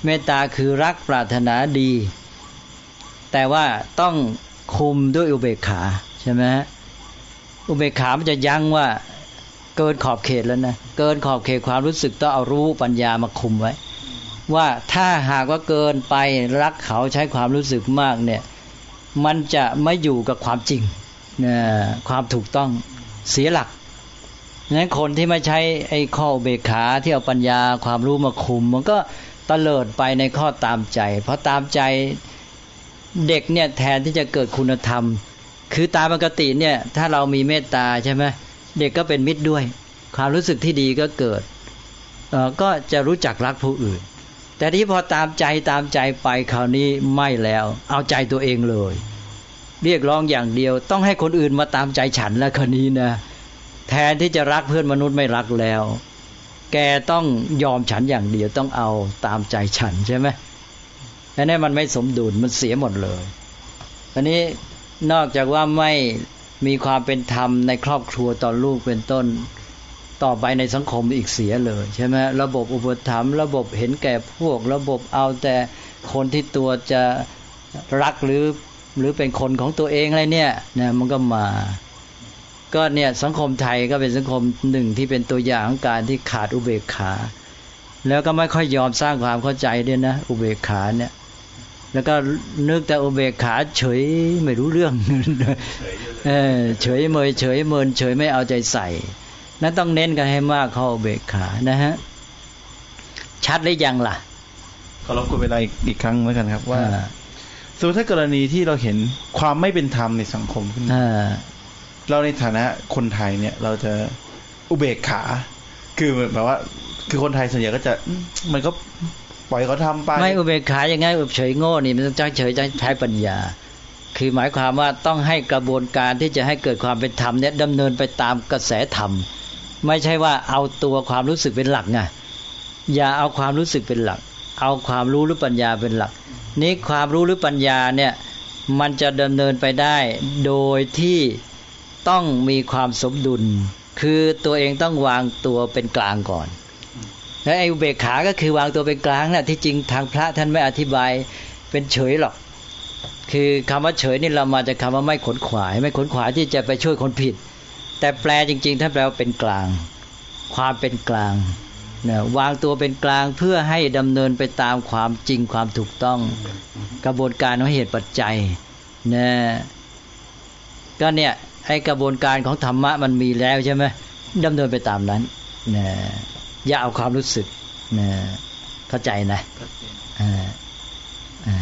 เมตตาคือรักปรารถนาดี แต่ว่าต้องคุมด้วยอุเบกขาใช่ไหมอุเบกขามันจะยั้งว่า เกินขอบเขตแล้วนะเกินขอบเขตความรู้สึกต้องเอารู้ปัญญามาคุมไว้ ว่าถ้าหากว่าเกินไปรักเขาใช้ความรู้สึกมากเนี่ยมันจะไม่อยู่กับความจริงนะความถูกต้องเสียหลักนั้นคนที่ไม่ใช้ไอ้ข้อเบกขาที่เอาปัญญาความรู้มาคุม มันก็ตเลิดไปในข้อตามใจ เพราะตามใจเด็กเนี่ยแทนที่จะเกิดคุณธรรม คือตามปกติเนี่ยถ้าเรามีเมตตาใช่ไหม เด็กก็เป็นมิตรด้วย ความรู้สึกที่ดีก็เกิดก็จะรู้จักรักผู้อื่น แต่ที่พอตามใจตามใจไปคราวนี้ไม่แล้ว เอาใจตัวเองเลย เรียกร้องอย่างเดียว ต้องให้คนอื่นมาตามใจฉันแล้วคราวนี้นะแทนที่จะรักเพื่อนมนุษย์ไม่รักแล้ว แกต้องยอมฉันอย่างเดียวต้องเอาตามใจฉันใช่ไหมอันนี้มันไม่สมดุลมันเสียหมดเลยอันนี้นอกจากว่าไม่ มีความเป็นธรรมในครอบครัวต่อลูกเป็นต้น ต่อไปในสังคมอีกเสียเลยใช่ไหมระบบอุปถัมภ์ระบบเห็นแก่พวก ระบบเอาแต่คนที่ตัวจะรักหรือหรือเป็นคนของตัวเองอะไรเนี่ยนะมันก็มาก็เนี่ยสังคมไทยก็เป็นสังคมหนึ่งที่เป็นตัวอย่างของการที่ขาดอุเบกขา แล้วก็ไม่ค่อยยอมสร้างความเข้าใจด้วยนะ อุเบกขาเนี่ย แล้วก็นึกแต่อุเบกขาเฉยไม่รู้เรื่องเออเฉยเมยเฉยเมินเฉยไม่เอาใจใส่นั้นต้องเน้นกันให้มากเข้าเบกขานะฮะชัดหรือยังล่ะขอรบกวนเวลาอีกครั้งแล้วกันครับ ว่าสมมติถ้ากรณีที่เราเห็นความไม่เป็นธรรมในสังคมขึ้นเราในฐานะคนไทยเนี่ย เราจะอุเบกขา คือแบบว่า คือคนไทยส่วนใหญ่ก็จะมันก็ ปล่อยเขาทำไป ไม่อุเบกขาอยังไงอุบเฉยโง่นี่มันต้องใจเฉยใจใช้ปัญญา คือหมายความว่าต้องให้กระบวนการที่จะให้เกิดความเป็นธรรมเนี่ยดำเนินไปตามกระแสธรรม ไม่ใช่ว่าเอาตัวความรู้สึกเป็นหลักไงอย่าเอาความรู้สึกเป็นหลัก เอาความรู้หรือปัญญาเป็นหลัก นี้ความรู้หรือปัญญาเนี่ยมันจะดำเนินไปได้โดยที่ต้องมีความสมดุล คือตัวเองต้องวางตัวเป็นกลางก่อน และไอ้อุเบกขา ก็คือวางตัวเป็นกลางนะ่ะที่จริงทางพระท่านไม่อธิบายเป็นเฉยหรอก คือคำว่าเฉยนี่เรามาจากคาว่าไม่ขนขวาย ไม่ขนขวายที่จะไปช่วยคนผิด แต่แปลจริง ๆท่านแปลว่าเป็นกลาง ความเป็นกลางนะวางตัวเป็นกลางเพื่อให้ดำเนินไปตามความจริงความถูกต้อง กระบวนการของเหตุปัจจัยนะก็เนี่ยให้กระบวนการของธรรมะมันมีแล้วใช่ไหมดำเนินไปตามนั้นนะ อย่าเอาความรู้สึกนะเข้าใจนะอ่าอ่า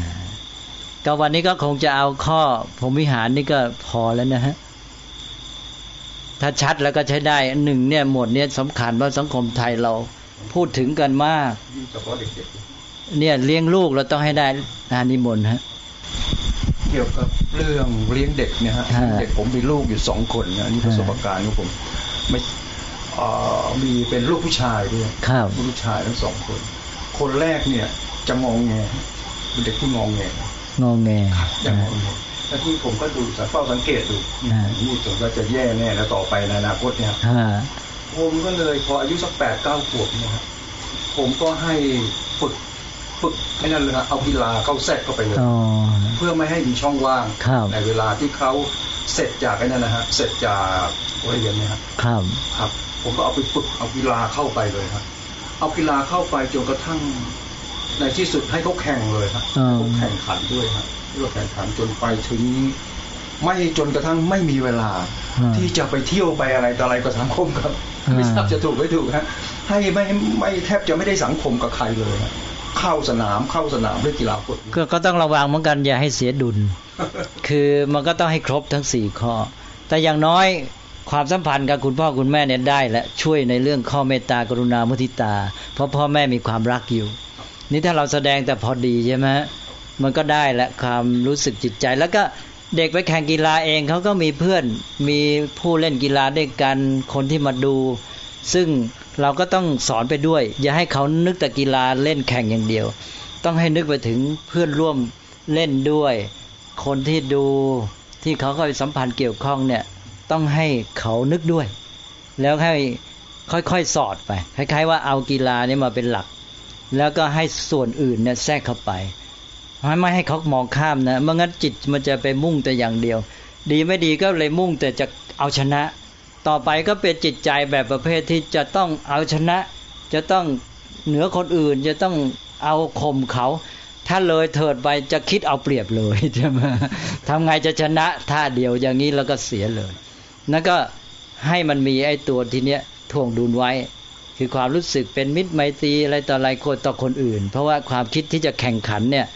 ก็วันนี้ก็คงจะเอาข้อผมวิหารนี่ก็พอแล้วนะฮะถ้าชัดแล้วก็ใช้ได้หนึ่งเนี่ยหมดเนี่ยสำคัญว่าสังคมไทยเราพูดถึงกันมากเนี่ยเลี้ยงลูกเราต้องให้ได้นานิมนต์ฮะเกี่ยวกับเรื่องเลี้ยงเด็กเนี่ยฮะเด็กผมมีลูกอยู่สองคนนะอันนี้ประสบการณ์ของผมไม่ มีเป็นลูกผู้ชายด้วยลูกผู้ชายทั้งสองคน คนแรกเนี่ยจะงองแงเป็นเด็กที่งองแงงองแงอย่างงองแงแล้วที่ผมก็ดูสังเฝ้าสังเกตดูนี่จนว่าจะแย่แน่แล้วต่อไปในอนาคตเนี่ยผมก็เลยพออายุสักแปดเก้าขวบเนี่ยผมก็ให้ฝึก ฝึกให้นั่นเลยนะเอากีฬาเข้าแทรกเข้าไปเลยเพื่อไม่ให้มีช่องว่างในเวลาที่เขาเสร็จจากไอ้นั่นนะฮะเสร็จจากเรียนเนี่ยครับครับผมก็เอาไปฝึกเอากีฬาเข้าไปเลยครับ เอากีฬาเข้าไปจนกระทั่งในที่สุดให้เขาแข่งเลยครับเขาแข่งขันด้วยครับเพื่อแข่งขันจนไปถึงไม่จนกระทั่งไม่มีเวลา ที่จะไปเที่ยวไปอะไรต่ออะไรกับสังคมครับไม่ทราบจะถูกไม่ถูกฮะให้ไม่ไม่แทบจะไม่ได้สังคมกับใครเลย เข้าสนามเข้าสนามด้วยกีฬาฟุตก็ก็ต้องระวังเหมือนกันอย่าให้เสียดุล คือมันก็ต้องให้ครบทั้งสี่ข้อ แต่อย่างน้อยความสัมพันธ์กับคุณพ่อคุณแม่เนี่ยได้และช่วยในเรื่องข้อเมตตากรุณามุทิตา เพราะพ่อแม่มีความรักอยู่ นี่ถ้าเราแสดงแต่พอดีใช่ไหมมันก็ได้และความรู้สึกจิตใจ แล้วก็เด็กไปแข่งกีฬาเองเขาก็มีเพื่อนมีผู้เล่นกีฬาด้วยกันคนที่มาดู ซึ่งเราก็ต้องสอนไปด้วย อย่าให้เขานึกแต่กีฬาเล่นแข่งอย่างเดียว ต้องให้นึกไปถึงเพื่อนร่วมเล่นด้วย คนที่ดูที่เขาเข้าไปสัมพันธ์เกี่ยวข้องเนี่ยต้องให้เขานึกด้วย แล้วให้ค่อยๆสอดไปคล้ายๆว่าเอากีฬาเนี่ยมาเป็นหลัก แล้วก็ให้ส่วนอื่นเนี่ยแทรกเข้าไปไม่ให้เขามองข้ามนะเมื่องั้นจิตมันจะไปมุ่งแต่อย่างเดียว ดีไม่ดีก็เลยมุ่งแต่จะเอาชนะ ต่อไปก็เป็นจิตใจแบบประเภทที่จะต้องเอาชนะ จะต้องเหนือคนอื่น จะต้องเอาข่มเขา ถ้าเลยเถิดไปจะคิดเอาเปรียบเลยใช่ไหมทำไงจะชนะท่าเดียวอย่างนี้แล้วก็เสียเลยนั่นก็ให้มันมีไอ้ตัวทีเนี้ยท่วงดุลไว้ คือความรู้สึกเป็นมิตรไมตรีอะไรต่ออะไรคนต่อคนอื่น เพราะว่าความคิดที่จะแข่งขันเนี่ย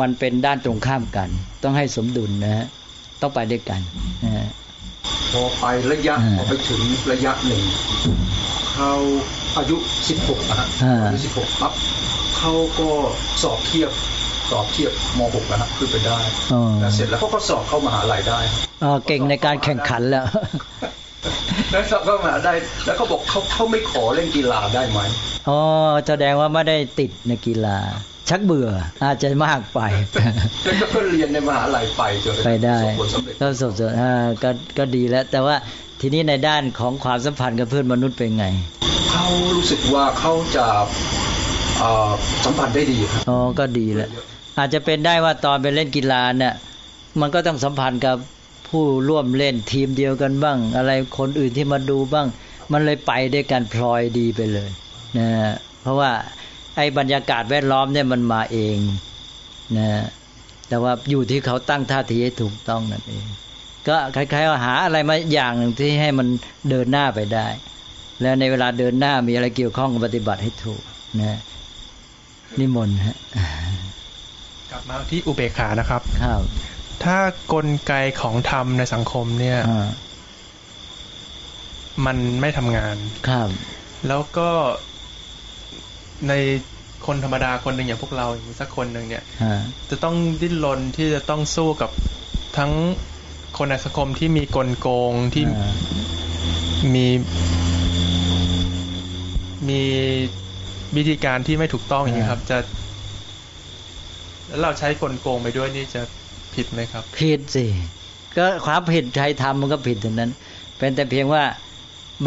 มันเป็นด้านตรงข้ามกัน ต้องให้สมดุลนะฮะต้องไปด้วยกันนะ พอไประยะพอไปถึงระยะหนึ่งเขาอายุสิบหกนะฮะอายุสิบหกปั๊บเขาก็สอบเทียบสอบเทียบม .6 นะฮะขึ้นไปได้แล้วเสร็จแล้วเขาก็สอบเข้ามหาลัยได้อ๋อเก่งในการแข่งขันแล้วแล้วสอบเข้ามหาได้ แล้วเขาบอกเขาเขาไม่ขอเล่นกีฬาได้ไหมอ๋อแสดงว่าไม่ได้ติดในกีฬา ชักเบื่ออาจจะมากไปแล้วก็เรียนในมหาลัยไปจนไปได้ก็สมบูรณ์ก็ก็ดีแล้ว แต่ว่าทีนี้ในด้านของความสัมพันธ์กับเพื่อนมนุษย์เป็นไงเขารู้สึกว่าเขาจะสัมพันธ์ได้ดีครับอ๋อก็ดีแล้วอาจจะเป็นได้ว่าตอนไปเล่นกีฬาเนี่ยมันก็ต้องสัมพันธ์กับผู้ร่วมเล่นทีมเดียวกันบ้าง อะไรคนอื่นที่มาดูบ้าง มันเลยไปด้วยกันพลอยดีไปเลยนะเพราะว่า ไอ้บรรยากาศแวดล้อมเนี่ยมันมาเองนะแต่ว่าอยู่ที่เขาตั้งท่าทีให้ถูกต้องนั่นเอง ก็คล้ายๆว่าหาอะไรมาอย่างหนึ่งที่ให้มันเดินหน้าไปได้ แล้วในเวลาเดินหน้ามีอะไรเกี่ยวข้องกับปฏิบัติให้ถูกนะนิมนต์ฮะกลับมาที่อุเบกขานะครับครับ ถ้ากลไกของธรรมในสังคมเนี่ยมันไม่ทำงานครับแล้วก็ ในคนธรรมดาคนหนึ่งอย่างพวกเราอย่างสักคนหนึ่งเนี่ยจะต้องดิ้นรนที่จะต้องสู้กับทั้งคนในสังคมที่มีกลโกงที่มีมีวิธีการที่ไม่ถูกต้องอย่างนี้ครับ จะ แล้วเราใช้กลโกงไปด้วยนี่จะผิดไหมครับ ผิดสิก็ความผิดใครทำมันก็ผิดทั้งนั้น เป็นแต่เพียงว่า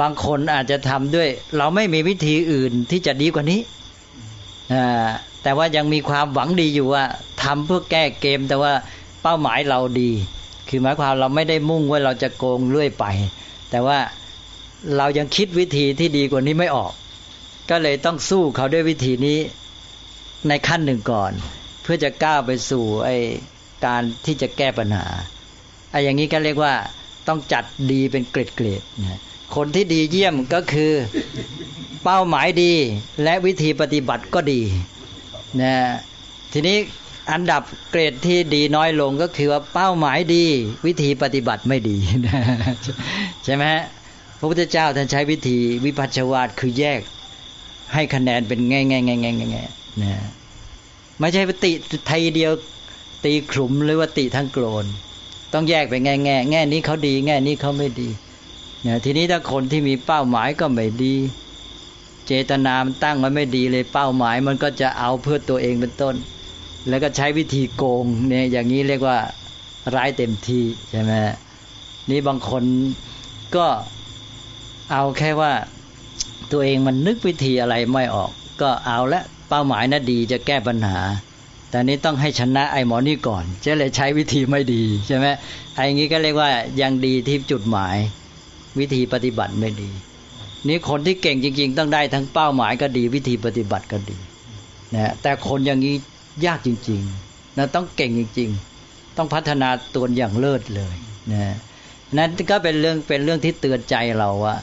บางคนอาจจะทำด้วย เราไม่มีวิธีอื่นที่จะดีกว่านี้ แต่ว่ายังมีความหวังดีอยู่ว่าทำเพื่อแก้เกม แต่ว่าเป้าหมายเราดี คือหมายความเราไม่ได้มุ่งว่าเราจะโกงเรื่อยไป แต่ว่าเรายังคิดวิธีที่ดีกว่านี้ไม่ออก ก็เลยต้องสู้เขาด้วยวิธีนี้ในขั้นหนึ่งก่อน เพื่อจะก้าวไปสู่ไอ้การที่จะแก้ปัญหาไอ้อย่างนี้ก็เรียกว่าต้องจัดดีเป็นเกรดเกรดนะ คนที่ดีเยี่ยมก็คือ เป้าหมายดี และวิธีปฏิบัติก็ดีนะทีนี้อันดับเกรดที่ดีน้อยลงก็คือว่าเป้าหมายดี วิธีปฏิบัติไม่ดีนะใช่ไหมพระพุทธเจ้าท่านใช้วิธีวิพัชวาตคือแยกให้คะแนนเป็นแง่แง่แง่แง่แง่นะไม่ใช่ปฏิไทยเดียวตีขลุ่มหรือว่าติทั้งโกรนต้องแยกไปแง่แง่แง่นี้เขาดี แง่นี้เขาไม่ดี นี่ยทีนี้ถ้าคนที่มีเป้าหมายก็ไม่ดี เจตนามตั้งไว้ไม่ดีเลยเป้าหมายมันก็จะเอาเพื่อตัวเองเป็นต้น แล้วก็ใช้วิธีโกงเนี่ยอย่างนี้เรียกว่าร้ายเต็มทีใช่ไหมนี่บางคนก็เอาแค่ว่าตัวเองมันนึกวิธีอะไรไม่ออก ก็เอาละเป้าหมายน่ะดีจะแก้ปัญหา แต่นี้ต้องให้ชนะไอ้หมอนี่ก่อนจะเลยใช้วิธีไม่ดีใช่ไหมไอ้งี้ก็เรียกว่ายังดีที่จุดหมาย วิธีปฏิบัติไม่ดี นี่คนที่เก่งจริง ๆ ต้องได้ทั้งเป้าหมายก็ดี วิธีปฏิบัติก็ดีนะแต่คนอย่างนี้ยากจริงๆนะต้องเก่งจริง ๆ ต้องพัฒนาตัวอย่างเลิศเลยนะนั้นก็เป็นเรื่องเป็นเรื่องที่เตือนใจเราว่า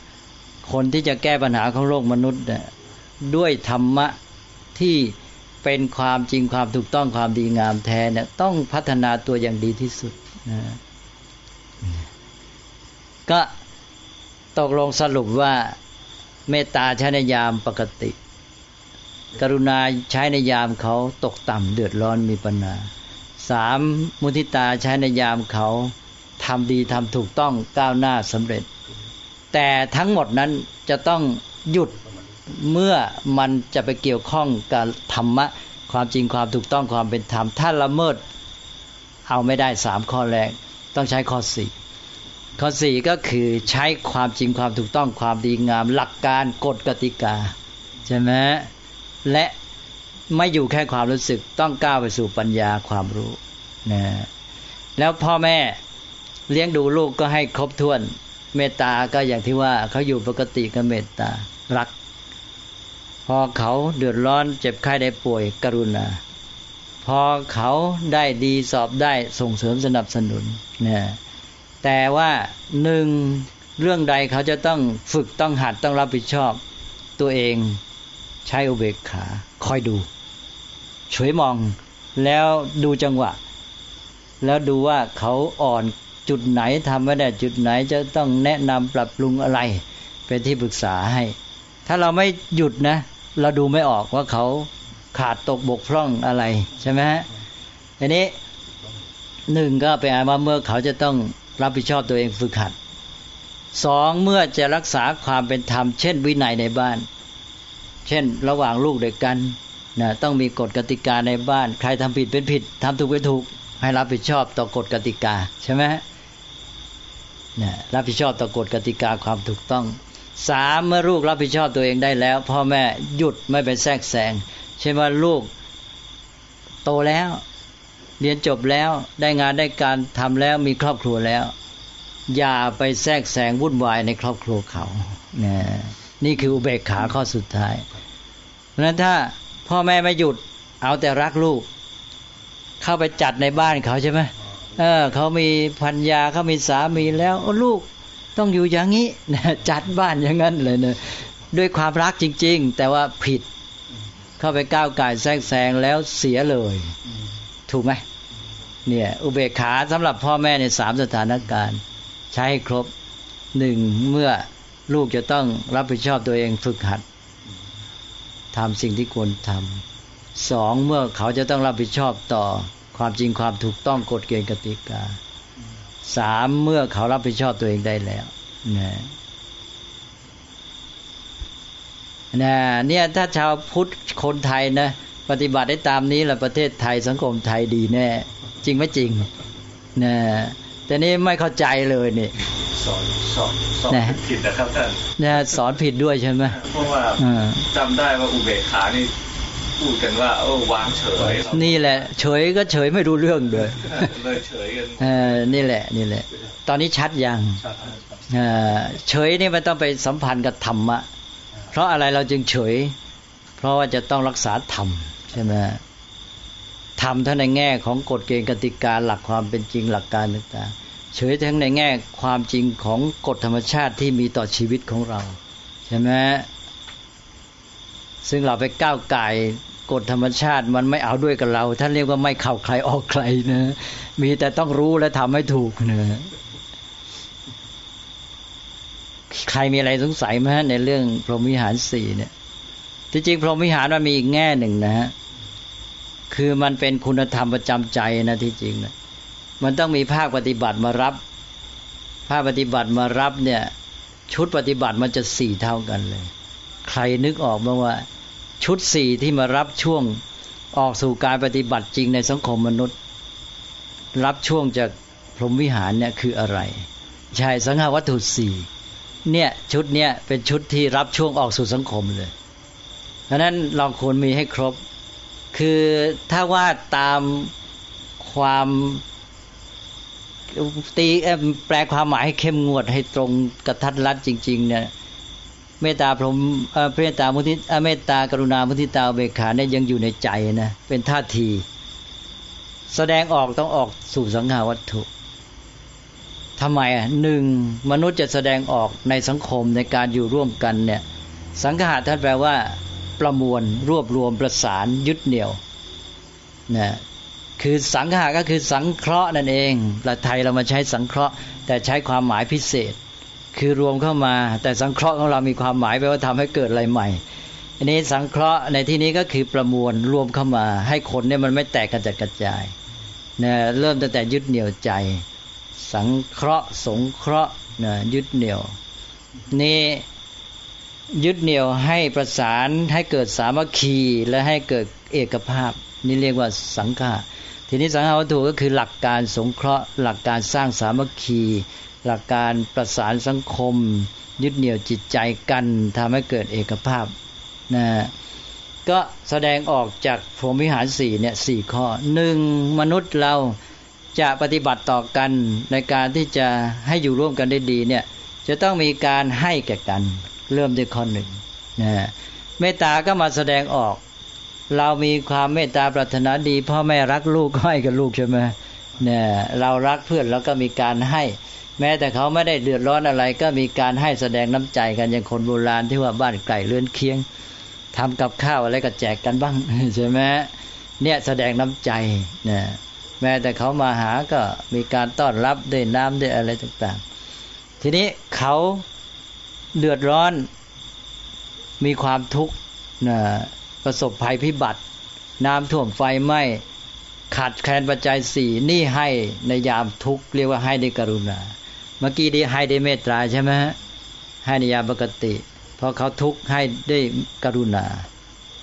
คนที่จะแก้ปัญหาของโลกมนุษย์ด้วยธรรมะที่เป็นความจริงความถูกต้องความดีงามแท้เนี่ยต้องพัฒนาตัวอย่างดีที่สุดนะก็ ตกลงสรุปว่าเมตตาใช้ในยามปกติ กรุณาใช้ในยามเขาตกต่ำเดือดร้อนมีปัญหาสามมุทิตาใช้ในยามเขาทำดีทำถูกต้องก้าวหน้าสำเร็จ แต่ทั้งหมดนั้นจะต้องหยุดเมื่อมันจะไปเกี่ยวข้องกับธรรมะ ความจริงความถูกต้องความเป็นธรรม ถ้าละเมิดเอาไม่ได้สามข้อแรก ต้องใช้ข้อสี่ ข้อสี่ก็คือใช้ความจริงความถูกต้องความดีงาม หลักการกฎกติกาใช่ไหมและไม่อยู่แค่ความรู้สึกต้องก้าวไปสู่ปัญญาความรู้นะแล้วพ่อแม่เลี้ยงดูลูกก็ให้ครบถ้วน เมตตาก็อย่างที่ว่าเขาอยู่ปกติก็เมตตารัก พอเขาเดือดร้อนเจ็บไข้ได้ป่วยกรุณา พอเขาได้ดีสอบได้ส่งเสริมสนับสนุนนี่ย แต่ว่าหนึ่งเรื่องใดเขาจะต้องฝึกต้องหัดต้องรับผิดชอบ ตัวเองใช้อุเบกขาคอยดูช่วยมองแล้วดูจังหวะ แล้วดูว่าเขาอ่อนจุดไหนทำไม่ได้จุดไหนจะต้องแนะนำปรับปรุงอะไร เป็นที่ปรึกษาให้ ถ้าเราไม่หยุดนะ เราดูไม่ออกว่าเขาขาดตกบกพร่องอะไรใช่ไหมฮะทีนี้หนึ่งก็เป็นว่าเมื่อเขาจะต้อง รับผิดชอบตัวเองฝึกหัดสองเมื่อจะรักษาความเป็นธรรม เช่นวินัยในบ้าน เช่น ระหว่างลูกเด็กกันนะต้องมีกฎกติกาในบ้าน ใครทำผิดเป็นผิดทำถูกเป็นถูก ให้รับผิดชอบต่อกฎกติกาใช่ไหมนะรับผิดชอบต่อกฎกติกาความถูกต้องสามเมื่อลูกรับผิดชอบตัวเองได้แล้ว พ่อแม่หยุดไม่ไปแทรกแซงเช่นว่าลูกโตแล้ว เรียนจบแล้วได้งานได้การทำแล้วมีครอบครัวแล้ว อย่าไปแทรกแซงวุ่นวายในครอบครัวเขานนี่คืออุเบกขาข้อสุดท้ายเพราะนั้นถ้าพ่อแม่ไม่หยุดเอาแต่รักลูก เข้าไปจัดในบ้านเขาใช่ไหมเออเขามีพัญญาเขามีสามีแล้วลูกต้องอยู่อย่างนี้จัดบ้านอย่างนั้นเลยเนะด้วยความรักจริง ๆ แต่ว่าผิดเข้าไปก้าวไก่แทรกแซงแล้วเสียเลย ถูกไหมเนี่ยอุเบกขาสำหรับพ่อแม่ในสามสถานการณ์ ใช้ครบหนึ่งเมื่อลูกจะต้องรับผิดชอบตัวเองฝึกหัดทำสิ่งที่ควรทำสองเมื่อเขาจะต้องรับผิดชอบต่อความจริงความถูกต้องกฎเกณฑ์กติกาสามเมื่อเขารับผิดชอบตัวเองได้แล้วนะนะเนี่ยถ้าชาวพุทธคนไทยนะ ปฏิบัติได้ตามนี้แล้วประเทศไทยสังคมไทยดีแน่ จริงไม่จริงนะแต่นี่ไม่เข้าใจเลยนี่สอนสอนสอนผิดนะครับท่านนะสอนผิดด้วยใช่ไหมเพราะว่าจำได้ว่าอุเบกขานี่พูดกันว่าเออวางเฉย นี่แหละ เฉยก็เฉยไม่รู้เรื่องเลยเลยเฉยกันเออนี่แหละนี่แหละ ตอนนี้ชัดยังเออเฉยนี่มันต้องไปสัมพันธ์กับธรรมะ เพราะอะไรเราจึงเฉย เพราะว่าจะต้องรักษาธรรมใช่ไหมธรรมทั้งในแง่ของกฎเกณฑ์กติกาหลักความเป็นจริงหลักการต่างๆเฉยทั้งในแง่ความจริงของกฎธรรมชาติที่มีต่อชีวิตของเราใช่ไหมซึ่งเราไปก้าวไก่กฎธรรมชาติมันไม่เอาด้วยกับเราท่านเรียกว่าไม่เข้าใครออกใครนะ มีแต่ต้องรู้และทำให้ถูกนะใครมีอะไรสงสัยไหมในเรื่องพรหมวิหารสี่เนี่ยที่จริงพรหมวิหารมันมีอีกแง่หนึ่งนะฮะ คือมันเป็นคุณธรรมประจำใจนะที่จริงนะมันต้องมีภาคปฏิบัติมารับ ภาคปฏิบัติมารับเนี่ย ชุดปฏิบัติมันจะสี่เท่ากันเลย ใครนึกออกบ้างว่า ชุดสี่ที่มารับช่วงออกสู่การปฏิบัติจริงในสังคมมนุษย์ รับช่วงจากพรหมวิหารเนี่ยคืออะไรใช่สังหาวัตถุสี่เนี่ยชุดเนี้ยเป็นชุดที่รับช่วงออกสู่สังคมเลยดังนั้นเราควรมีให้ครบ คือถ้าว่าตามความตีแปลความหมายให้เข้มงวดให้ตรงกระทัดรัดจริง ๆ เนี่ยเมตตาพรหมเมตตามุทิเมตตากรุณามุทิตาเบขาเนี่ยยังอยู่ในใจนะเป็นท่าที แสดงออกต้องออกสู่สังหาวัตถุทำไมอะหนึ่งมนุษย์จะแสดงออกในสังคมในการอยู่ร่วมกันเนี่ย สังหาท่านแปลว่า ประมวล รวบรวมประสานยึดเหนี่ยวนะคือสังหาก็คือสังเคราะห์นั่นเองเราไทยเรามาใช้สังเคราะห์ แต่ใช้ความหมายพิเศษ คือรวมเข้ามา แต่สังเคราะห์ของเรามีความหมายแปลว่าทำให้เกิดอะไรใหม่ อันนี้สังเคราะห์ในที่นี้ก็คือประมวลรวมเข้ามา ให้คนเนี่ยมันไม่แตกกระจัดกระจายนะเริ่มตั้งแต่ยึดเหนี่ยวใจ สังเคราะห์ สงเคราะห์นะยึดเหนี่ยว นี่ ยึดเหนี่ยวให้ประสานให้เกิดสามัคคีและให้เกิดเอกภาพ นี่เรียกว่าสังฆาทีนี้สังฆาวัตถุก็คือหลักการสงเคราะห์ หลักการสร้างสามัคคี หลักการประสานสังคม ยึดเหนี่ยวจิตใจกันทำให้เกิดเอกภาพนะก็แสดงออกจากพรหมวิหารสี่เนี่ยสี่ข้อหนึ่งมนุษย์เราจะปฏิบัติต่อกันในการที่จะให้อยู่ร่วมกันได้ดีเนี่ยจะต้องมีการให้แก่กัน เริ่มด้วยข้อหนึ่งนะเมตตาก็มาแสดงออก เรามีความเมตตาปรารถนาดี พ่อแม่รักลูกก็ให้กับลูกใช่ไหมเนี่ยเรารักเพื่อนแล้วก็มีการให้ แม้แต่เขาไม่ได้เดือดร้อนอะไร ก็มีการให้แสดงน้ำใจกันอย่างคนโบราณที่ว่าบ้านไก่เลื่อนเคียงทำกับข้าวอะไรก็แจกกันบ้างใช่ไหมเนี่ยแสดงน้ำใจเนี่ยแม้แต่เขามาหาก็มีการต้อนรับด้วยน้ำด้วยอะไรต่างๆ ทีนี้เขา เดือดร้อน มีความทุกข์นะประสบภัยพิบัติ น้ำท่วมไฟไหม้ขาดแคลนปัจจัยสี่นี่ให้ในยามทุกข์เรียกว่าให้ในกรุณา เมื่อกี้ดีให้ได้เมตตาใช่ไหมให้ในยามปกติพอเขาทุกข์ให้ได้กรุณา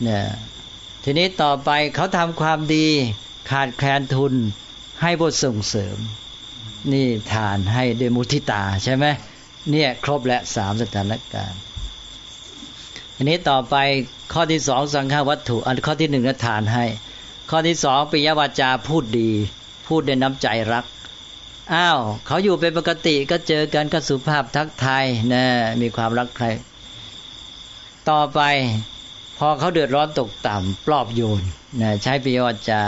เนี่ยทีนี้ต่อไปเขาทำความดี ขาดแคลนทุนให้บทส่งเสริม นี่ทานให้เดมุทิตาใช่ไหม เนี่ยครบและสามสถานการณ์ อันนี้ต่อไปข้อที่สองสังฆวัตถุ อันข้อที่หนึ่งก็ทานให้ ข้อที่สองปิยวาจาพูดดี พูดด้วยน้ำใจรัก อ้าวเขาอยู่เป็นปกติก็เจอกันก็สุภาพทักทายนะมีความรักใคร ต่อไปพอเขาเดือดร้อนตกต่ำปลอบโยนนะใช้ปิยวาจา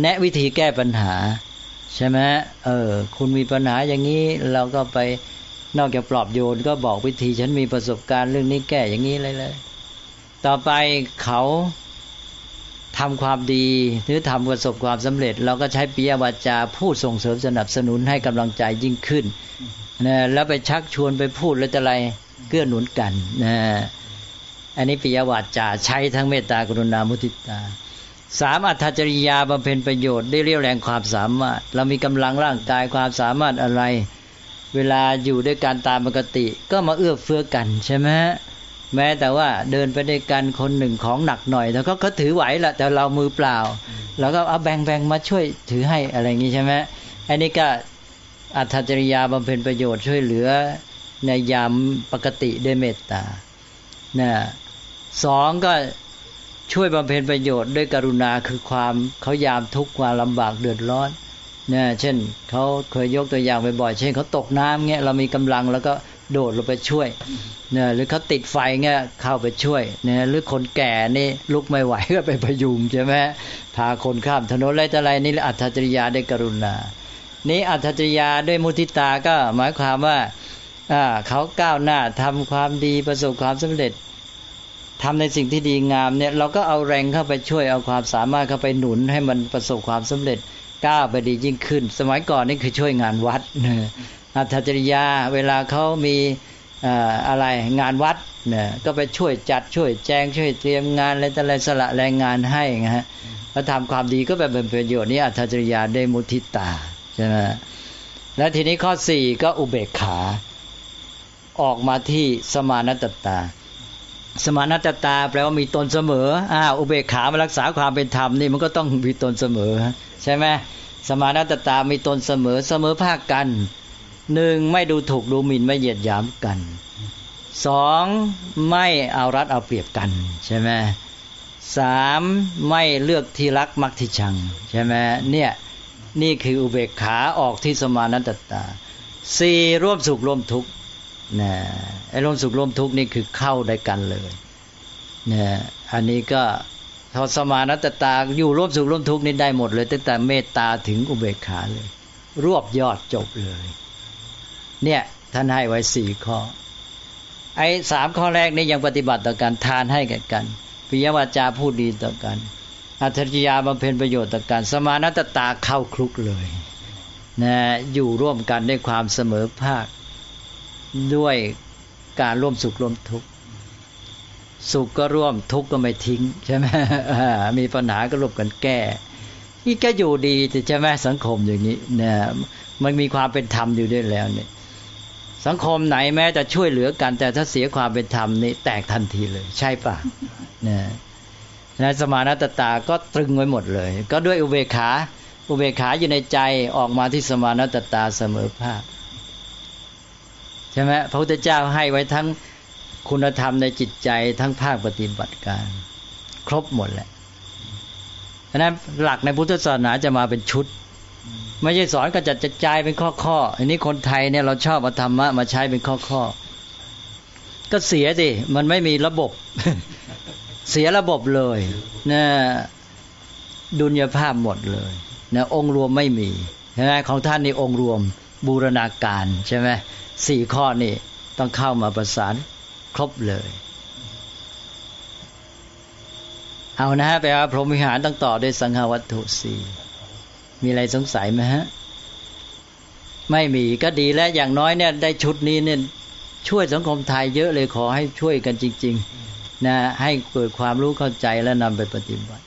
แนะวิธีแก้ปัญหา ใช่ไหมเออ คุณมีปัญหาอย่างนี้เราก็ไป นอกจากปลอบโยนก็บอกวิธีฉันมีประสบการณ์เรื่องนี้แก้อย่างนี้เลยเลยต่อไปเขาทำความดีหรือทำประสบความสำเร็จ เราก็ใช้ปิยวาจาพูดส่งเสริมสนับสนุนให้กำลังใจยิ่งขึ้นนะแล้วไปชักชวนไปพูดแล้วจะอะไรเกื้อหนุนกันนะอันนี้ปิยวาจาใช้ทั้งเมตตากรุณามุทิตาสามอัตจริยาบำเพ็ญประโยชน์ได้เรียวแรงความสามารถ เรามีกำลังร่างกายความสามารถอะไร เวลาอยู่ด้วยการตามปกติ ก็มาเอื้อเฟื้อกันใช่ไหมแม้แต่ว่าเดินไปด้วยกันคนหนึ่งของหนักหน่อยแล้วก็เขาถือไหวแหละแต่เรามือเปล่าเราก็เอาแบ่งแบ่งมาช่วยถือให้อะไรอย่างนี้ใช่ไหมอันนี้ก็อัตจริยาบำเพ็ญประโยชน์ช่วยเหลือในยามปกติด้วยเมตตานะสองก็ช่วยบำเพ็ญประโยชน์ด้วยกรุณาคือความเขายามทุกข์ความลำบากเดือดร้อน นี่ยเช่นเขาเคยยกตัวอย่างบ่อยๆเช่นเขาตกน้ำเงี้ยเรามีกำลังแล้วก็โดดลงไปช่วยเนี่ยหรือเขาติดไฟเงี้ยเข้าไปช่วยเนี่ยหรือคนแก่นี่ลุกไม่ไหวก็ไปพยุงใช่ไหมพาคนข้ามถนนอะไรต่ออะไรนี่อัตจริยาได้กรุณา นี้อัตจริยาด้วยมุทิตาก็หมายความว่าเขาก้าวหน้าทำความดีประสบความสำเร็จทำในสิ่งที่ดีงามเนี่ยเราก็เอาแรงเข้าไปช่วยเอาความสามารถเข้าไปหนุนให้มันประสบความสำเร็จ ก้าวไปดียิ่งขึ้น สมัยก่อนนี่คือช่วยงานวัดอัตจริยาเวลาเขามีอะไรงานวัดเนี่ยก็ไปช่วยจัดช่วยแจงช่วยเตรียมงานอะไรแต่อะไรสละแรงงานให้นะฮะแล้วทำความดีก็แบบเป็นประโยชน์นี่อัตจริยาได้มุทิตาใช่ไหมและทีนี้ข้อสี่ก็อุเบกขา ออกมาที่สมานตตา สมานตตาแปลว่ามีตนเสมออ่าอุเบกขามารักษาความเป็นธรรมนี่มันก็ต้องมีตนเสมอ ใช่ไหมสมานัตตามีตนเสมอเสมอภาคกันหนึ่งไม่ดูถูกดูหมิ่นไม่เหยียดหยามกันสองไม่เอารัดเอาเปรียบกันใช่ไหมสามไม่เลือกที่รักมักที่ชังใช่ไหมเนี่ยนี่คืออุเบกขาออกที่สมานัตตาสี่ร่วมสุขร่วมทุกข์นะไอ้ร่วมสุขร่วมทุกข์นี่คือเข้าได้กันเลยนะอันนี้ก็ ทอสมานัตตาอยู่ร่วมสุขร่วมทุกข์นี่ได้หมดเลยตั้งแต่เมตตาถึงอุเบกขาเลย รวบยอดจบเลย เนี่ยท่านให้ไว้สี่ข้อ ไอ้สามข้อแรกนี่ยังปฏิบัติต่อกันทานให้กันกันปิยวาจาพูดดีต่อกัน อัจฉริยาบำเพ็ญประโยชน์ต่อกัน สมานัตตาเข้าคลุกเลยนะอยู่ร่วมกันด้วยความเสมอภาคด้วยการร่วมสุขร่วมทุกข์ สุขก็ร่วมทุกข์ก็ไม่ทิ้งใช่ไหมมีปัญหาก็ร่วมกันแก้นี่ก็อยู่ดีใช่ไหมสังคมอย่างนี้เนี่ยมันมีความเป็นธรรมอยู่ด้วยแล้วเนี่ยสังคมไหนแม้จะช่วยเหลือกัน แต่ถ้าเสียความเป็นธรรมนี่แตกทันทีเลย ใช่ปะนะนะสมานัตตาก็ตรึงไว้หมดเลย ก็ด้วยอุเบกขาอุเบกขาอยู่ในใจออกมาที่สมานัตตาเสมอภาคใช่ไหมพระพุทธเจ้าให้ไว้ทั้ง คุณธรรมในจิตใจทั้งภาคปฏิบัติการ ครบหมดแหละฉะนั้นหลักในพุทธศาสนาจะมาเป็นชุด ไม่ใช่สอนก็จะจะจายเป็นข้อข้ออันนี้คนไทยเนี่ยเราชอบเอาธรรมะมาใช้เป็นข้อข้อก็เสียสิมันไม่มีระบบ เสียระบบเลยนะดุลยภาพหมดเลยนะองค์รวมไม่มีใช่ไหมของท่านนี่องค์รวมบูรณาการใช่ไหมสี่ข้อนี่ต้องเข้ามาประสาน ครบเลย เอานะฮะแปลว่าพรหมวิหารต้องต่อด้วยสังฆวัตถุสี่มีอะไรสงสัยไหมฮะ ไม่มีก็ดีแล้ว อย่างน้อยเนี่ยได้ชุดนี้เนี่ยช่วยสังคมไทยเยอะเลยขอให้ช่วยกันจริง ๆ นะให้เกิดความรู้เข้าใจและนำไปปฏิบัติ